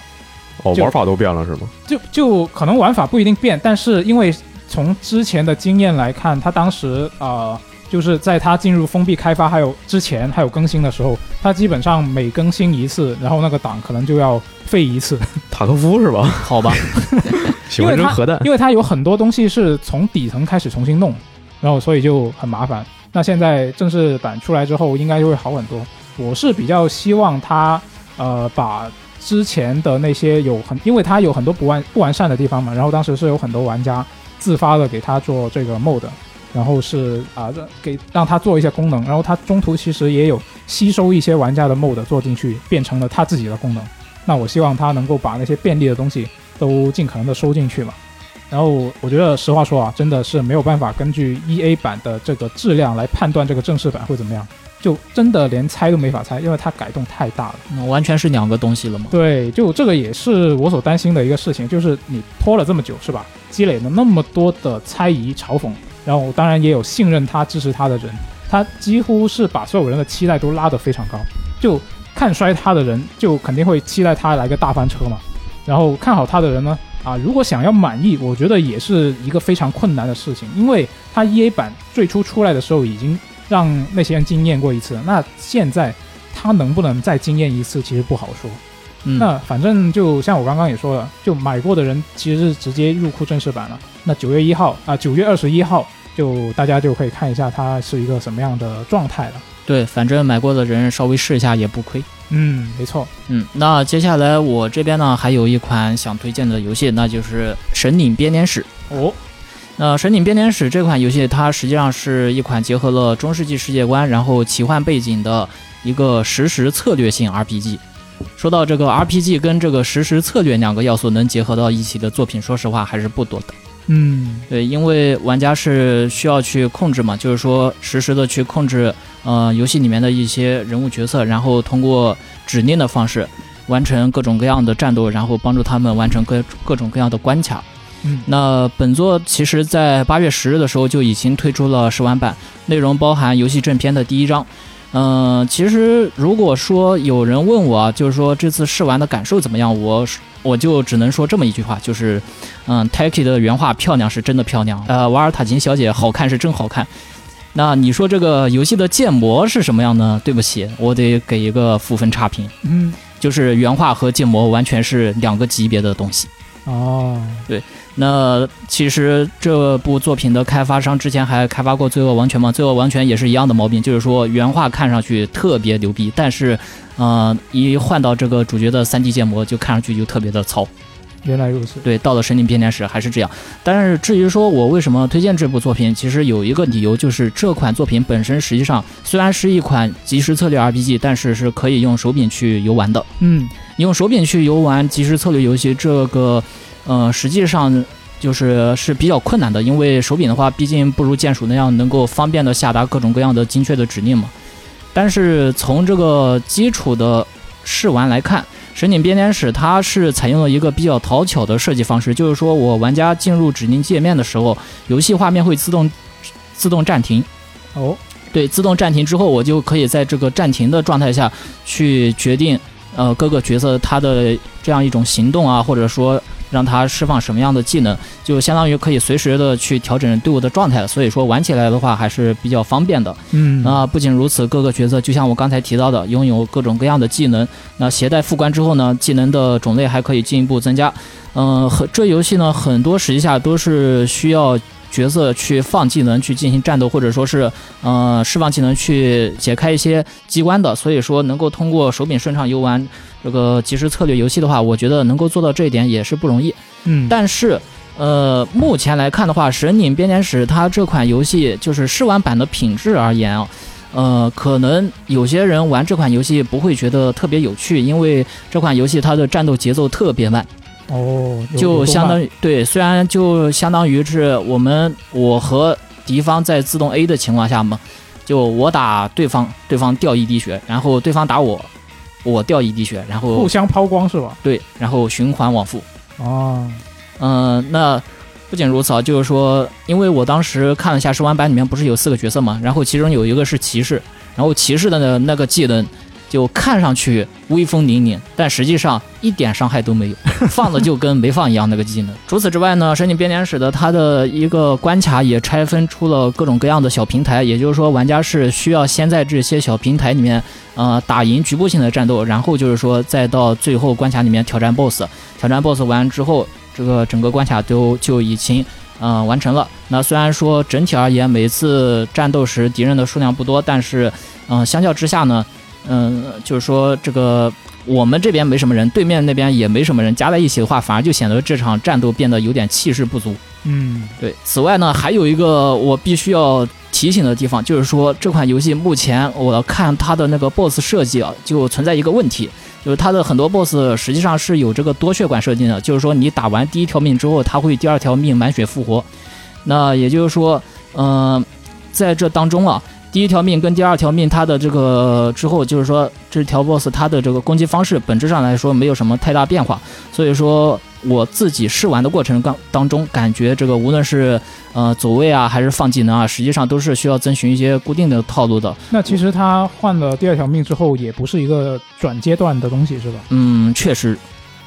哦，玩法都变了是吗？就就可能玩法不一定变，但是因为从之前的经验来看，他当时呃就是在他进入封闭开发还有之前还有更新的时候，他基本上每更新一次，然后那个档可能就要废一次，塔科夫是吧？好吧，喜欢扔核弹，因为它有很多东西是从底层开始重新弄，然后所以就很麻烦。那现在正式版出来之后，应该就会好很多。我是比较希望它呃把之前的那些有很，因为它有很多不完不完善的地方嘛，然后当时是有很多玩家自发的给他做这个 mod。然后是啊，给让他做一些功能，然后他中途其实也有吸收一些玩家的 mod 做进去，变成了他自己的功能。那我希望他能够把那些便利的东西都尽可能的收进去嘛。然后我觉得实话说啊，真的是没有办法根据 EA 版的这个质量来判断这个正式版会怎么样，就真的连猜都没法猜，因为它改动太大了，完全是两个东西了嘛。对，就这个也是我所担心的一个事情，就是你拖了这么久是吧？积累了那么多的猜疑、嘲讽。然后当然也有信任他、支持他的人，他几乎是把所有人的期待都拉得非常高。就看衰他的人，就肯定会期待他来个大翻车嘛。然后看好他的人呢，啊，如果想要满意，我觉得也是一个非常困难的事情，因为它 E A 版最初出来的时候已经让那些人惊艳过一次，那现在它能不能再惊艳一次，其实不好说。那反正就像我刚刚也说了，就买过的人其实是直接入库正式版了。那九月一号啊，九月二十一号。就大家就可以看一下它是一个什么样的状态了。对，反正买过的人稍微试一下也不亏。嗯，没错。嗯，那接下来我这边呢还有一款想推荐的游戏，那就是《神领编年史》。哦，那《神领编年史》这款游戏，它实际上是一款结合了中世纪世界观，然后奇幻背景的一个实时策略性 RPG。说到这个 RPG 跟这个实时策略两个要素能结合到一起的作品，说实话还是不多的。嗯，对，因为玩家是需要去控制嘛，就是说实时的去控制，呃，游戏里面的一些人物角色，然后通过指令的方式完成各种各样的战斗，然后帮助他们完成各各种各样的关卡。嗯，那本作其实在八月十日的时候就已经推出了试玩版，内容包含游戏正片的第一章。嗯，其实如果说有人问我，就是说这次试玩的感受怎么样，我。我就只能说这么一句话，就是，嗯，Taki 的原画漂亮是真的漂亮，呃，瓦尔塔琴小姐好看是真好看。那你说这个游戏的建模是什么样呢？对不起，我得给一个负分差评。嗯，就是原画和建模完全是两个级别的东西。哦，对。那其实这部作品的开发商之前还开发过《罪恶王权》嘛，《罪恶王权》也是一样的毛病，就是说原画看上去特别牛逼，但是，呃，一换到这个主角的 3D 建模，就看上去就特别的糙。原来如此。对，到了《神灵编年史》还是这样。但是至于说我为什么推荐这部作品，其实有一个理由，就是这款作品本身实际上虽然是一款即时策略 RPG，但是是可以用手柄去游玩的。嗯，你用手柄去游玩即时策略游戏，这个。呃，实际上就是是比较困难的，因为手柄的话，毕竟不如键鼠那样能够方便的下达各种各样的精确的指令嘛。但是从这个基础的试玩来看，《神领编年史》它是采用了一个比较讨巧的设计方式，就是说我玩家进入指令界面的时候，游戏画面会自动自动暂停。哦，对，自动暂停之后，我就可以在这个暂停的状态下去决定，呃，各个角色他的这样一种行动啊，或者说。让他释放什么样的技能，就相当于可以随时的去调整队伍的状态，所以说玩起来的话还是比较方便的。嗯，那不仅如此，各个角色就像我刚才提到的，拥有各种各样的技能。那携带副官之后呢，技能的种类还可以进一步增加。嗯，和这游戏呢，很多实际下都是需要角色去放技能去进行战斗，或者说是呃释放技能去解开一些机关的。所以说，能够通过手柄顺畅游玩。这个即时策略游戏的话，我觉得能够做到这一点也是不容易。嗯，但是，呃，目前来看的话，《神领编年史》它这款游戏就是试玩版的品质而言啊，呃，可能有些人玩这款游戏不会觉得特别有趣，因为这款游戏它的战斗节奏特别慢。哦，就相当于对，虽然就相当于是我们我和敌方在自动 A 的情况下嘛，就我打对方，对方掉一滴血，然后对方打我。我掉一滴血，然后互相抛光是吧？对，然后循环往复。哦，嗯，那不仅如此啊，就是说，因为我当时看了一下试玩版里面不是有四个角色嘛，然后其中有一个是骑士，然后骑士的那个技能就看上去威风凛凛，但实际上一点伤害都没有，放了就跟没放一样那个技能。除此之外呢，《神经编年史》的它的一个关卡也拆分出了各种各样的小平台，也就是说，玩家是需要先在这些小平台里面，呃，打赢局部性的战斗，然后就是说再到最后关卡里面挑战 BOSS。挑战 BOSS 完之后，这个整个关卡都就已经。嗯，完成了。那虽然说整体而言，每次战斗时敌人的数量不多，但是，嗯，相较之下呢，嗯，就是说这个我们这边没什么人，对面那边也没什么人，加在一起的话，反而就显得这场战斗变得有点气势不足。嗯，对。此外呢，还有一个我必须要提醒的地方，就是说这款游戏目前我看它的那个 BOSS 设计啊，就存在一个问题。就是它的很多 BOSS 实际上是有这个多血管设定的，就是说你打完第一条命之后，它会第二条命满血复活。那也就是说，嗯，在这当中啊，第一条命跟第二条命它的这个之后，就是说这条 BOSS 它的这个攻击方式本质上来说没有什么太大变化，所以说。我自己试玩的过程当当中，感觉这个无论是呃走位啊，还是放技能啊，实际上都是需要遵循一些固定的套路的。那其实他换了第二条命之后，也不是一个转阶段的东西，是吧？嗯，确实，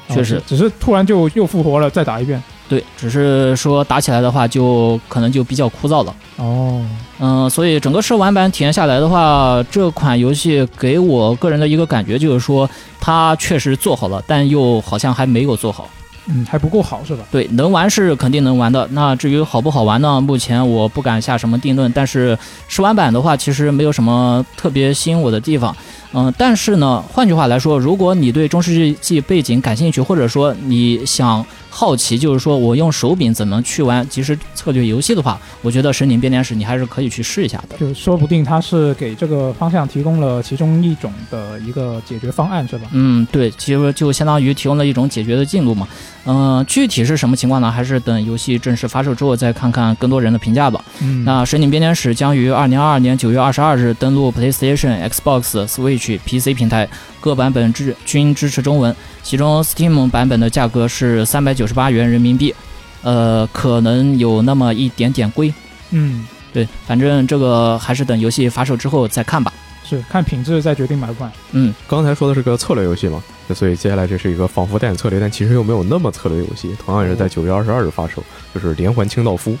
确实，只是突然就又复活了，再打一遍。对，只是说打起来的话，就可能就比较枯燥了。哦，嗯，所以整个试玩版体验下来的话，这款游戏给我个人的一个感觉就是说，它确实做好了，但又好像还没有做好。嗯，还不够好是吧？对，能玩是肯定能玩的。那至于好不好玩呢？目前我不敢下什么定论。但是试玩版的话，其实没有什么特别吸引我的地方。嗯，但是呢，换句话来说，如果你对中世纪背景感兴趣，或者说你想。好奇就是说，我用手柄怎么去玩即时策略游戏的话，我觉得《神灵编年史》你还是可以去试一下的。就说不定它是给这个方向提供了其中一种的一个解决方案，是吧？嗯，对，其实就相当于提供了一种解决的进度嘛。嗯，具体是什么情况呢？还是等游戏正式发售之后再看看更多人的评价吧。嗯，那《神灵编年史》将于二零二二年九月二十二日登陆 PlayStation、Xbox、Switch、PC 平台。各版本支均支持中文，其中 Steam 版本的价格是三百九十八元人民币，呃，可能有那么一点点贵。嗯，对，反正这个还是等游戏发售之后再看吧。是看品质再决定买不买。嗯，刚才说的是个策略游戏嘛，所以接下来这是一个仿佛带点策略，但其实又没有那么策略游戏，同样也是在九月二十二日发售，就是《连环清道夫》，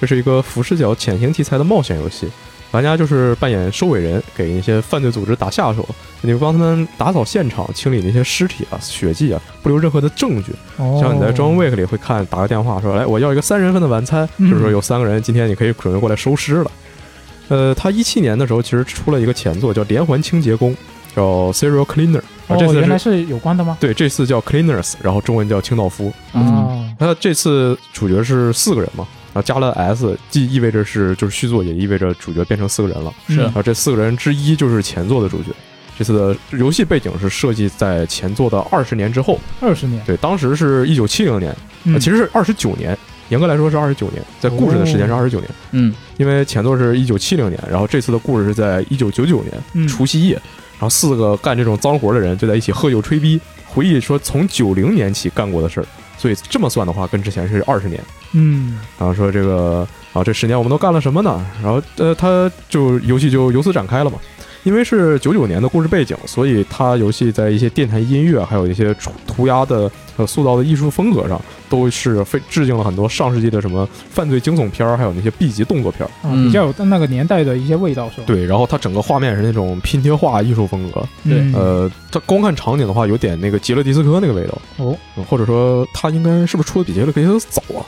这是一个俯视角潜行题材的冒险游戏。玩家就是扮演收尾人，给一些犯罪组织打下手，你帮他们打扫现场，清理那些尸体啊、血迹啊，不留任何的证据。像你在《装 Week》里会看，打个电话说：“来，我要一个三人份的晚餐。”就是说有三个人，今天你可以准备过来收尸了。呃，他一七年的时候其实出了一个前作，叫《连环清洁工》，叫 Serial Cleaner。哦，原来是有关的吗？对，这次叫 Cleaners，然后中文叫清道夫。哦，他这次主角是四个人嘛？然后加了 S，既意味着是就是续作，也意味着主角变成四个人了。是，然后这四个人之一就是前作的主角。这次的游戏背景是设计在前作的二十年之后。二十年？对，当时是一九七零年，其实是二十九年，严格来说是二十九年，在故事的时间是二十九年。嗯，因为前作是一九七零年，然后这次的故事是在一九九九年除夕夜，然后四个干这种脏活的人就在一起喝酒吹逼，回忆说从九零年起干过的事儿。所以这么算的话，跟之前是二十年。嗯，然后说这个啊，这十年我们都干了什么呢？然后呃，他就游戏就由此展开了嘛。因为是九九年的故事背景，所以它游戏在一些电台音乐，还有一些涂鸦的、呃塑造的艺术风格上，都是非致敬了很多上世纪的什么犯罪惊悚片儿，还有那些 B 级动作片儿，比较有那个年代的一些味道，是吧？对，然后它整个画面是那种拼贴画艺术风格，对，呃，它光看场景的话，有点那个杰勒迪斯科那个味道。哦，或者说它应该是不是出的比杰勒迪斯科早啊？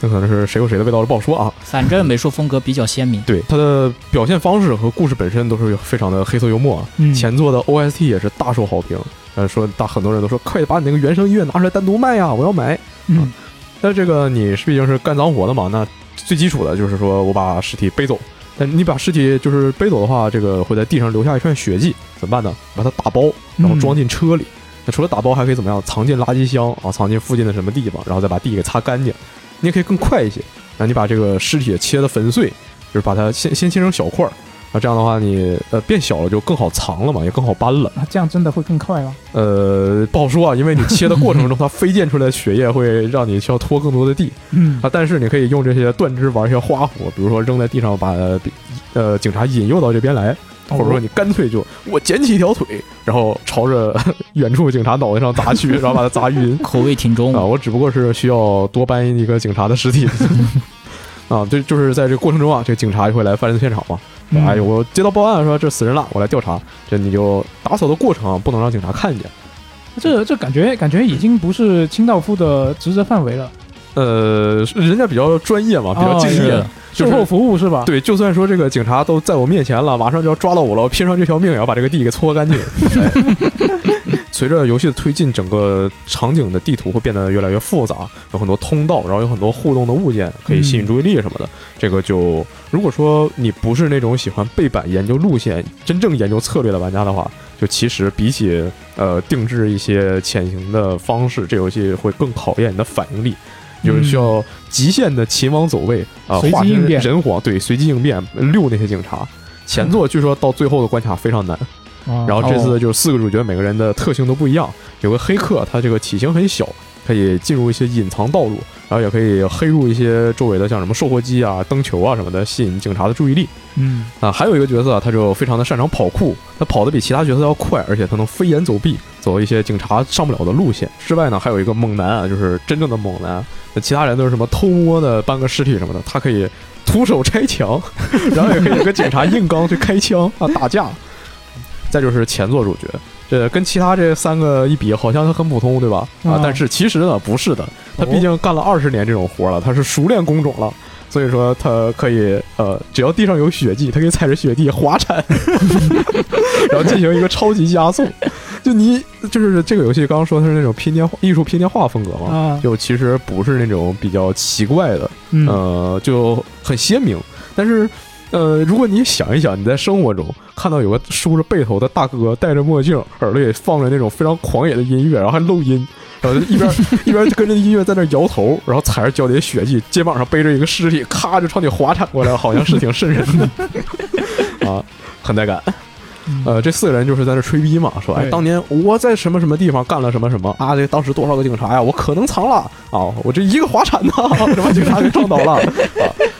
那可能是谁有谁的味道，不好说啊。反正美术风格比较鲜明，对它的表现方式和故事本身都是非常的黑色幽默。前作的 OST 也是大受好评，呃，说大很多人都说快把你那个原声音乐拿出来单独卖呀，我要买。嗯，但这个你是毕竟是干脏活的嘛，那最基础的就是说我把尸体背走，但你把尸体就是背走的话，这个会在地上留下一串血迹，怎么办呢？把它打包，然后装进车里。那除了打包，还可以怎么样？藏进垃圾箱啊，藏进附近的什么地方，然后再把地给擦干净。你也可以更快一些，然后你把这个尸体切的粉碎，就是把它先先切成小块儿，啊，这样的话你呃变小了就更好藏了嘛，也更好搬了。那这样真的会更快吗？呃，不好说啊，因为你切的过程中，它飞溅出来的血液会让你需要拖更多的地。嗯啊，但是你可以用这些断肢玩一些花活，比如说扔在地上把呃警察引诱到这边来，或者说你干脆就我捡起一条腿，然后朝着 远处警察脑袋上砸去，然后把他砸晕。口味挺重啊，我只不过是需要多搬一个警察的尸体。啊，这就是在这个过程中啊，这个警察就会来犯罪现场嘛。嗯哎，我接到报案说这死人了，我来调查。这你就打扫的过程啊，不能让警察看见。这这感觉感觉已经不是清道夫的职责范围了，呃，人家比较专业嘛，比较哦敬业。售后服务是吧？对，就算说这个警察都在我面前了，马上就要抓到我了，我拼上这条命也要把这个地给搓干净。哎随着游戏的推进，整个场景的地图会变得越来越复杂，有很多通道，然后有很多互动的物件可以吸引注意力什么的。这个就如果说你不是那种喜欢背板研究路线、真正研究策略的玩家的话，就其实比起呃定制一些潜行的方式，这游戏会更考验你的反应力。就是需要极限的秦王走位啊，随机化身应变人皇，对，随机应变溜那些警察。前作据说到最后的关卡非常难，啊然后这次哦就是四个主角每个人的特性都不一样。有个黑客，他这个体型很小，可以进入一些隐藏道路，然后也可以黑入一些周围的像什么售货机啊、灯球啊什么的，吸引警察的注意力。嗯啊，还有一个角色啊，他就非常的擅长跑酷，他跑得比其他角色要快，而且他能飞檐走壁，走一些警察上不了的路线。之外呢，还有一个猛男啊，就是真正的猛男。那其他人都是什么偷摸的搬个尸体什么的，他可以徒手拆墙，然后也可以跟警察硬刚去开枪啊打架。再就是前作主角，这跟其他这三个一比，好像他很普通，对吧？啊啊，但是其实呢，不是的，他哦毕竟干了二十年这种活了，他是熟练工种了。所以说，他可以呃，只要地上有血迹，他可以踩着雪地滑铲，然后进行一个超级加速。就你就是这个游戏刚刚说它是那种拼接画艺术拼接画风格嘛，啊就其实不是那种比较奇怪的，嗯呃，就很鲜明。但是，呃，如果你想一想，你在生活中看到有个梳着背头的大哥，戴着墨镜，耳朵里放着那种非常狂野的音乐，然后还漏音，然后一边一边跟着音乐在那摇头，然后踩着脚底下血迹，肩膀上背着一个尸体，咔就朝你滑铲过来，好像是挺瘆人的 啊，很带感。呃，这四个人就是在那吹逼嘛，说哎，当年我在什么什么地方干了什么什么啊？这当时多少个警察呀？我可能藏了啊！我这一个滑铲呢，就把警察给撞倒了啊！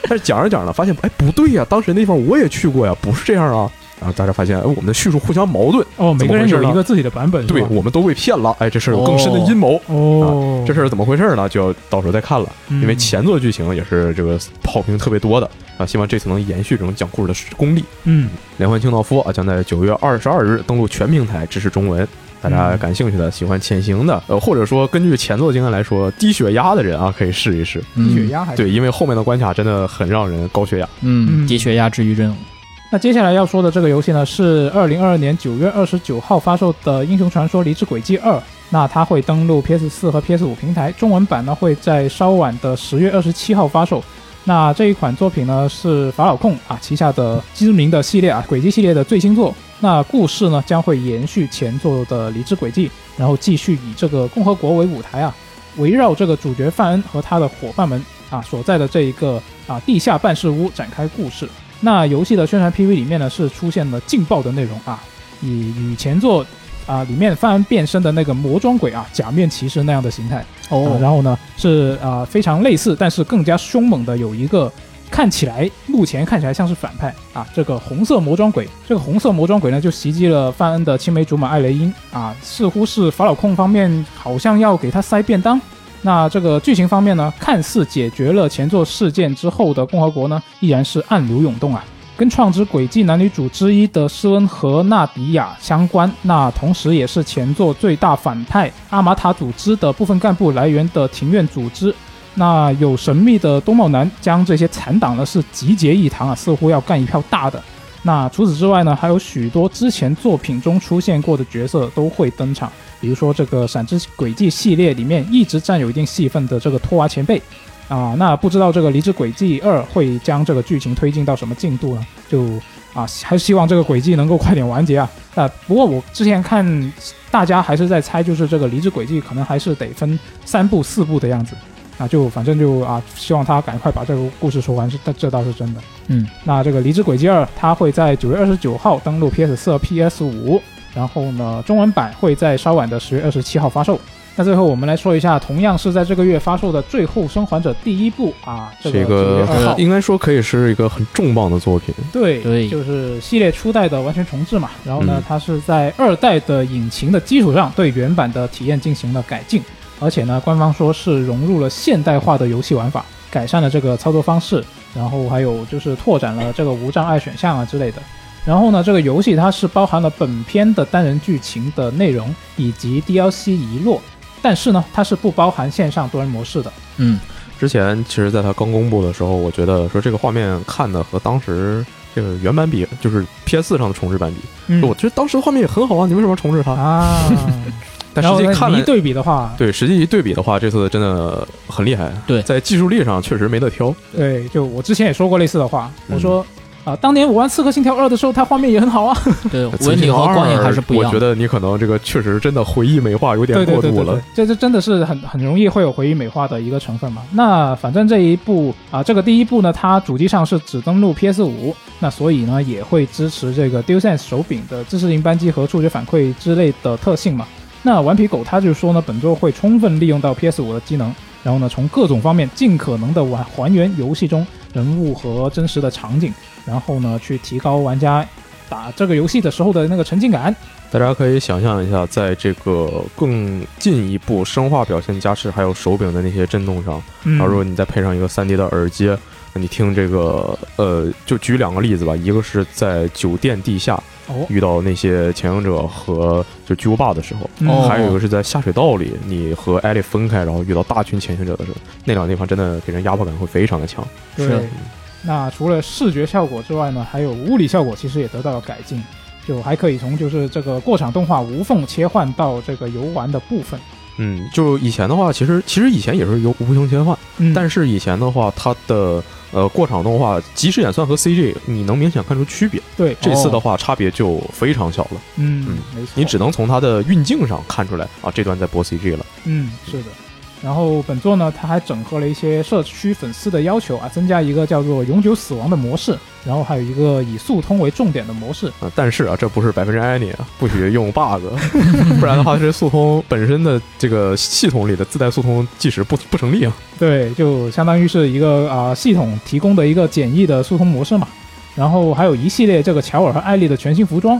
但是讲着讲着发现，哎，不对呀，当时那地方我也去过呀，不是这样啊！然后大家发现，哎，我们的叙述互相矛盾，哦，每个人有一个自己的版本，对我们都被骗了，哎，这事儿有更深的阴谋。哦，这事儿怎么回事呢？就要到时候再看了，嗯因为前作剧情也是这个好评特别多的啊，希望这次能延续这种讲故事的功力。嗯连环清道夫啊，将在九月二十二日登陆全平台，支持中文。大家感兴趣的、喜欢潜行的，呃，或者说根据前作经验来说，低血压的人啊，可以试一试。低血嗯压还对，因为后面的关卡真的很让人高血压。嗯，嗯低血压治愈任务，那接下来要说的这个游戏呢，是二零二二年九月二十九号发售的《英雄传说：离之轨迹二》。那它会登陆 PS 四和 PS 五平台，中文版呢会在稍晚的十月二十七号发售。那这一款作品呢是法老控啊旗下的知名的系列啊轨迹系列的最新作。那故事呢将会延续前作的《离之轨迹》，然后继续以这个共和国为舞台啊，围绕这个主角范恩和他的伙伴们啊所在的这一个啊地下办事屋展开故事。那游戏的宣传 PV 里面呢是出现了劲爆的内容啊，以与前作啊里面范恩变身的那个魔装鬼啊假面骑士那样的形态。啊哦，然后呢是啊、非常类似，但是更加凶猛的有一个看起来目前看起来像是反派啊，这个红色魔装鬼，这个红色魔装鬼呢就袭击了范恩的青梅竹马艾雷因啊，似乎是法老控方面好像要给他塞便当。那这个剧情方面呢，看似解决了前作事件之后的共和国呢，依然是暗流涌动啊。跟《创之轨迹》男女主之一的施恩和纳迪亚相关，那同时也是前作最大反派阿玛塔组织的部分干部来源的庭院组织。那有神秘的东茂男将这些残党呢是集结一堂啊，似乎要干一票大的。那除此之外呢，还有许多之前作品中出现过的角色都会登场，比如说这个《闪之轨迹》系列里面一直占有一定戏份的这个托娃前辈。啊，那不知道这个《离职轨迹二》会将这个剧情推进到什么进度呢？就啊，还是希望这个轨迹能够快点完结啊。啊，不过我之前看大家还是在猜，就是这个《离职轨迹》可能还是得分三部、四部的样子。啊，就反正就啊，希望他赶快把这个故事说完，是这这倒是真的。嗯，那这个《离职轨迹二》它会在九月二十九号登陆 PS 四和 PS 五，然后呢，中文版会在稍晚的十月二十七号发售。那最后我们来说一下，同样是在这个月发售的《最后生还者》第一部啊，这个9月个2号应该说可以是一个很重磅的作品。对对就是系列初代的完全重置嘛。然后呢，嗯它是在二代的引擎的基础上，对原版的体验进行了改进，而且呢，官方说是融入了现代化的游戏玩法，改善了这个操作方式，然后还有就是拓展了这个无障碍选项啊之类的。然后呢，这个游戏它是包含了本片的单人剧情的内容以及 DLC 遗落，但是呢，它是不包含线上多人模式的。嗯，之前其实在它刚公布的时候，我觉得说这个画面看的和当时这个原版比，就是 PS 四上的重置版比，嗯我觉得当时画面也很好啊，你为什么要重置它？啊，但实际看了一对比的话，对，实际一对比的话，这次真的很厉害。对在技术力上确实没得挑。对，就我之前也说过类似的话，嗯我说啊、当年我玩《刺客信条二》的时候，它画面也很好啊。对，文理和光影还是不一样我觉。得你可能这个确实真的回忆美化有点过度了对对对。，这这真的是很很容易会有回忆美化的一个成分嘛。那反正这一部啊、这个第一部呢，它主机上是只登录 PS 五，那所以呢也会支持这个 DualSense 手柄的自适应扳机和触觉反馈之类的特性嘛。那顽皮狗他就说呢，本作会充分利用到 PS 五的机能，然后呢从各种方面尽可能的还还原游戏中人物和真实的场景，然后呢去提高玩家打这个游戏的时候的那个沉浸感。大家可以想象一下，在这个更进一步生化表现加持，还有手柄的那些震动上，嗯然后如果你再配上一个 3D 的耳机，那你听这个，呃，就举两个例子吧，一个是在酒店地下哦，遇到那些潜行者和就巨无霸的时候，还有一个是在下水道里，你和艾莉分开，然后遇到大群潜行者的时候，那两个地方真的给人压迫感会非常的强。对。是，那除了视觉效果之外呢，还有物理效果，其实也得到了改进，就还可以从就是这个过场动画无缝切换到这个游玩的部分。嗯，就以前的话，其实其实以前也是有无形切换，嗯，但是以前的话，它的呃过场动画即时演算和 CG 你能明显看出区别。对，这次的话，差别就非常小了，嗯嗯，没错，你只能从它的运镜上看出来啊，这段在播 CG 了。嗯是的。然后本作呢，它还整合了一些社区粉丝的要求啊，增加一个叫做永久死亡的模式，然后还有一个以速通为重点的模式。啊，但是啊，这不是百分之 any 啊，不许用 bug，不然的话，这速通本身的这个系统里的自带速通计时不不成立啊。对，就相当于是一个啊、系统提供的一个简易的速通模式嘛。然后还有一系列这个乔尔和艾丽的全新服装。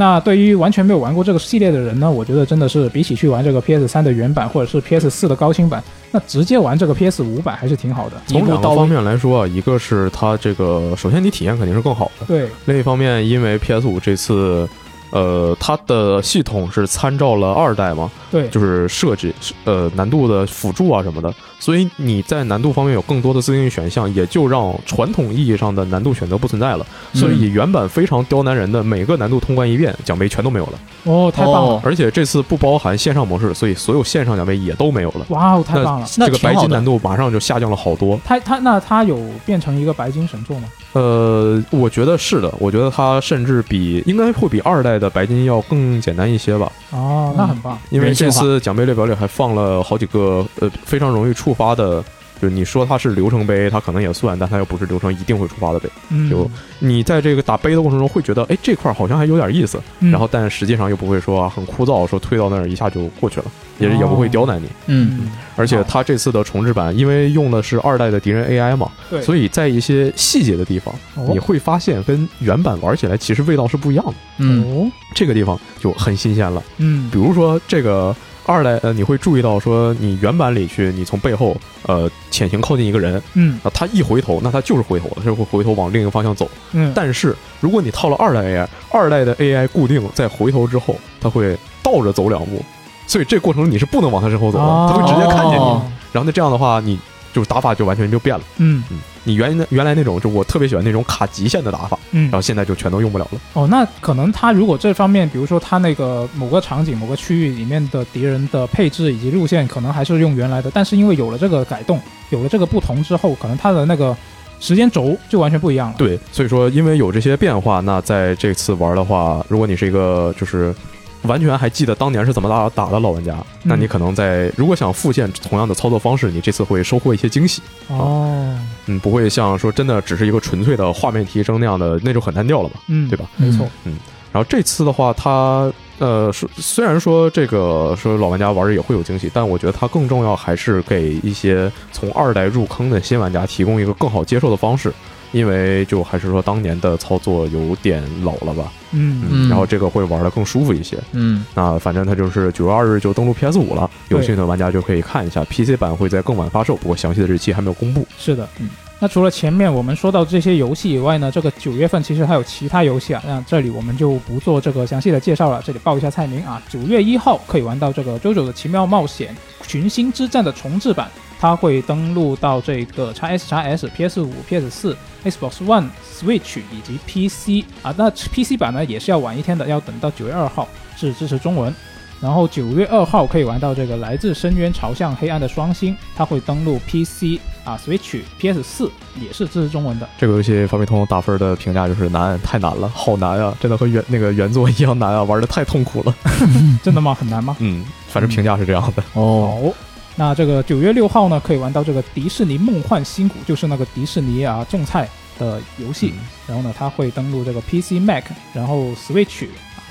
那对于完全没有玩过这个系列的人呢，我觉得真的是比起去玩这个 PS 三的原版或者是 PS 四的高清版，那直接玩这个 PS 五版还是挺好的。从两个方面来说啊，一个是它这个，首先你体验肯定是更好的，对，另一方面，因为 PS 五这次，呃，它的系统是参照了二代嘛，对，就是设计呃难度的辅助啊什么的，所以你在难度方面有更多的自定义选项，也就让传统意义上的难度选择不存在了。所以原版非常刁难人的每个难度通关一遍，奖杯全都没有了。哦，太棒了！哦而且这次不包含线上模式，所以所有线上奖杯也都没有了。哇哦，太棒了！那这个白金难度马上就下降了好多。它它那它有变成一个白金神作吗？呃，我觉得是的，我觉得它甚至比应该会比二代的白金要更简单一些吧。哦，那很棒。因为这次奖杯列表里还放了好几个呃非常容易触发的，就是你说它是流程杯，它可能也算，但它又不是流程一定会触发的杯。嗯，就你在这个打杯的过程中会觉得，哎，这块儿好像还有点意思，嗯。然后但实际上又不会说啊很枯燥，说推到那儿一下就过去了，也是也不会刁难你。嗯，嗯，而且它这次的重置版，因为用的是二代的敌人 AI 嘛，所以在一些细节的地方，哦。你会发现跟原版玩起来其实味道是不一样的。嗯，哦，这个地方就很新鲜了。嗯。比，如说这个二代，呃，你会注意到说，你原版里去，你从背后呃潜行靠近一个人，嗯啊，他一回头，那他就是回头了，他就会回头往另一个方向走。嗯，但是如果你套了二代 AI，二代的 AI 固定在回头之后，他会倒着走两步，所以这过程你是不能往他身后走的，他会直接看见你。哦然后那这样的话，你就是打法就完全就变了。嗯嗯你原来原来那种，就我特别喜欢那种卡极限的打法，嗯然后现在就全都用不了了。哦，那可能他如果这方面，比如说他那个某个场景、某个区域里面的敌人的配置以及路线，可能还是用原来的，但是因为有了这个改动，有了这个不同之后，可能他的那个时间轴就完全不一样了。，对，所以说因为有这些变化，那在这次玩的话，如果你是一个就是完全还记得当年是怎么打打的老玩家，那你可能在如果想复现同样的操作方式，你这次会收获一些惊喜。哦，嗯，不会像说真的只是一个纯粹的画面提升那样的，那就很单调了嘛。嗯，对吧？没错，嗯然后这次的话，它呃，是虽然说这个说老玩家玩儿也会有惊喜，但我觉得它更重要还是给一些从二代入坑的新玩家提供一个更好接受的方式，因为就还是说当年的操作有点老了吧，嗯嗯然后这个会玩的更舒服一些。嗯那反正它就是九月二日就登陆 PS 五了，有兴趣的玩家就可以看一下。PC 版会在更晚发售，不过详细的日期还没有公布。是的，嗯。那除了前面我们说到这些游戏以外呢，这个九月份其实还有其他游戏啊，那这里我们就不做这个详细的介绍了，这里报一下菜名啊。九月一号可以玩到这个《JoJo 的奇妙冒险：群星之战》的重置版，它会登录到这个 x S x S、PS 五、PS 四、Xbox One、Switch 以及 PC 啊。那 PC 版呢也是要晚一天的，要等到九月二号是支持中文。然后九月二号可以玩到这个来自深渊朝向黑暗的双星，它会登录 PC 啊、Switch、PS 四，也是支持中文的。这个游戏方便通打分的评价就是难，太难了，好难啊！真的和原那个原作一样难啊，玩的太痛苦了。真的吗？很难吗？嗯，反正评价是这样的。哦，好，那这个九月六号呢，可以玩到这个迪士尼梦幻新谷，就是那个迪士尼啊种菜的游戏。嗯然后呢，它会登录这个 PC、Mac，然后 Switch、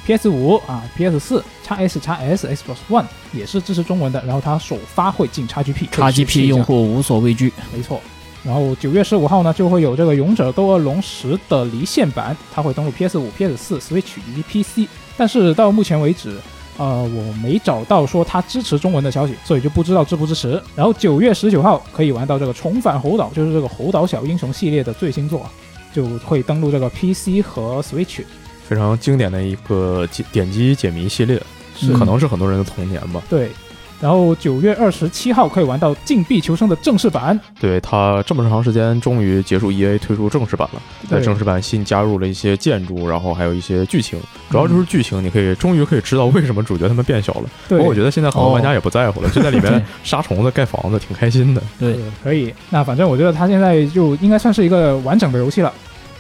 PS 五啊、PS 四、x S、x S、Xbox One 也是支持中文的。然后它首发会进 XGP，XGP 用户无所畏惧。没错。然后九月十五号呢，就会有这个《勇者斗恶龙十》的离线版，它会登录 PS 五、PS 四、Switch 以及 PC。但是到目前为止，呃，我没找到说它支持中文的消息，所以就不知道支不支持。然后九月十九号可以玩到这个《重返猴岛》，就是这个猴岛小英雄系列的最新作，就会登录这个 PC 和 Switch。非常经典的一个解点击解谜系列，是可能是很多人的童年吧。对。然后九月二十七号可以玩到《禁闭求生》的正式版，对它这么长时间，终于结束 EA 推出正式版了。在正式版新加入了一些建筑，然后还有一些剧情，主要就是剧情，你可以终于可以知道为什么主角他们变小了。不对过我觉得现在很多玩家也不在乎了，就在里面杀虫子、盖房子，挺开心的。对，可以。那反正我觉得它现在就应该算是一个完整的游戏了。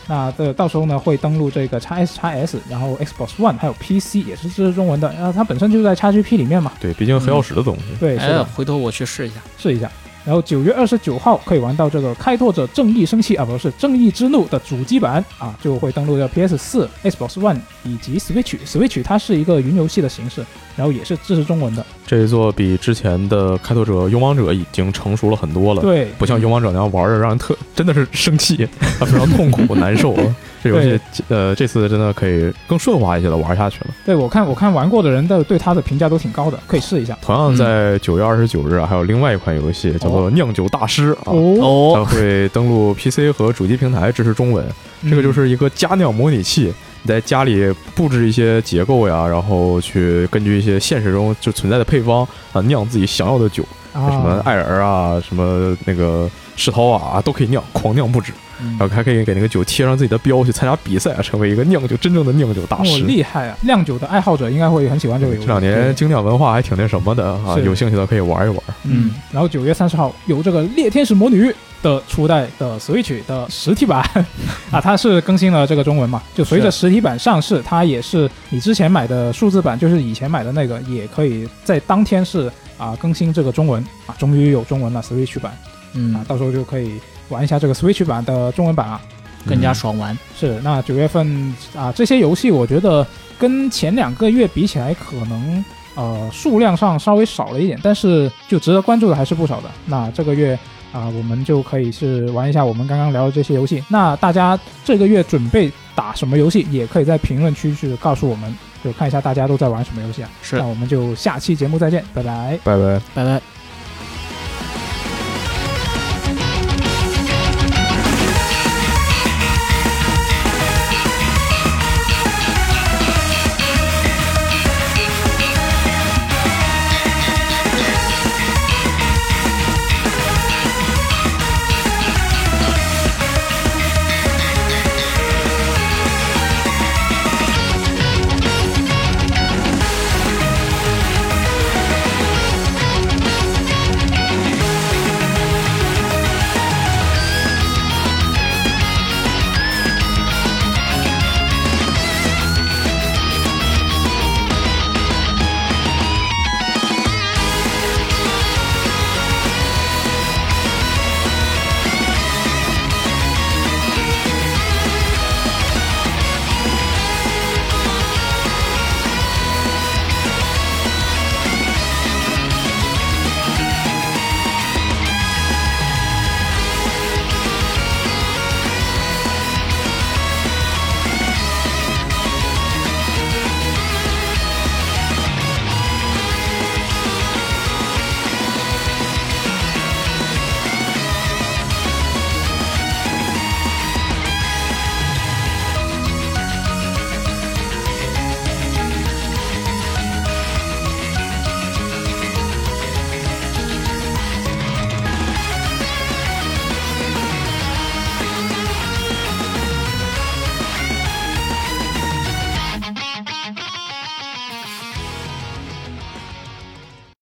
那这到时候呢会登录这个 x S x S，然后 Xbox One 还有 PC 也是支持中文的。然后它本身就在 XGP 里面嘛，对，毕竟黑曜石的东西。对，是哎的，，回头我去试一下。试一下。然后九月二十九号可以玩到这个开拓者正义生气啊，不是正义之怒的主机版啊，就会登录到 PS 四、Xbox One 以及 Switch。Switch 它是一个云游戏的形式，然后也是支持中文的。这一座比之前的开拓者、勇往者已经成熟了很多了。对，不像勇往者那样玩着让人特真的是生气，啊，非常痛苦难受。这游戏呃这次真的可以更顺滑一些的玩下去了。对我看我看玩过的人的对它的评价都挺高的，可以试一下。同样在九月二十九日啊，还有另外一款游戏叫做《酿酒大师》啊，哦，它哦，会登录 PC 和主机平台，支持中文。这个就是一个加酿模拟器，你在家里布置一些结构呀，然后去根据一些现实中就存在的配方啊，酿自己想要的酒，啊什么艾尔啊，什么那个世涛啊，都可以酿，狂酿不止。嗯然后还可以给那个酒贴上自己的标，去参加比赛，成为一个酿酒真正的酿酒大哦，师。厉害啊！酿酒的爱好者应该会很喜欢这个游戏。这两年精酿文化还挺那什么的啊，有兴趣的可以玩一玩。嗯，然后九月三十号有这个《猎天使魔女》的初代的 Switch 的实体版 啊，它是更新了这个中文嘛，就随着实体版上市，它也是你之前买的数字版，就是以前买的那个，也可以在当天是啊更新这个中文啊，终于有中文了 Switch 版嗯啊嗯，，到时候就可以玩一下这个 Switch 版的中文版啊。更加爽玩。是，那九月份啊，这些游戏我觉得跟前两个月比起来，可能呃数量上稍微少了一点，但是就值得关注的还是不少的。那这个月啊，我们就可以是玩一下我们刚刚聊的这些游戏。那大家这个月准备打什么游戏，也可以在评论区去告诉我们，就看一下大家都在玩什么游戏啊。是那，我们就下期节目再见，拜拜。拜拜。拜拜。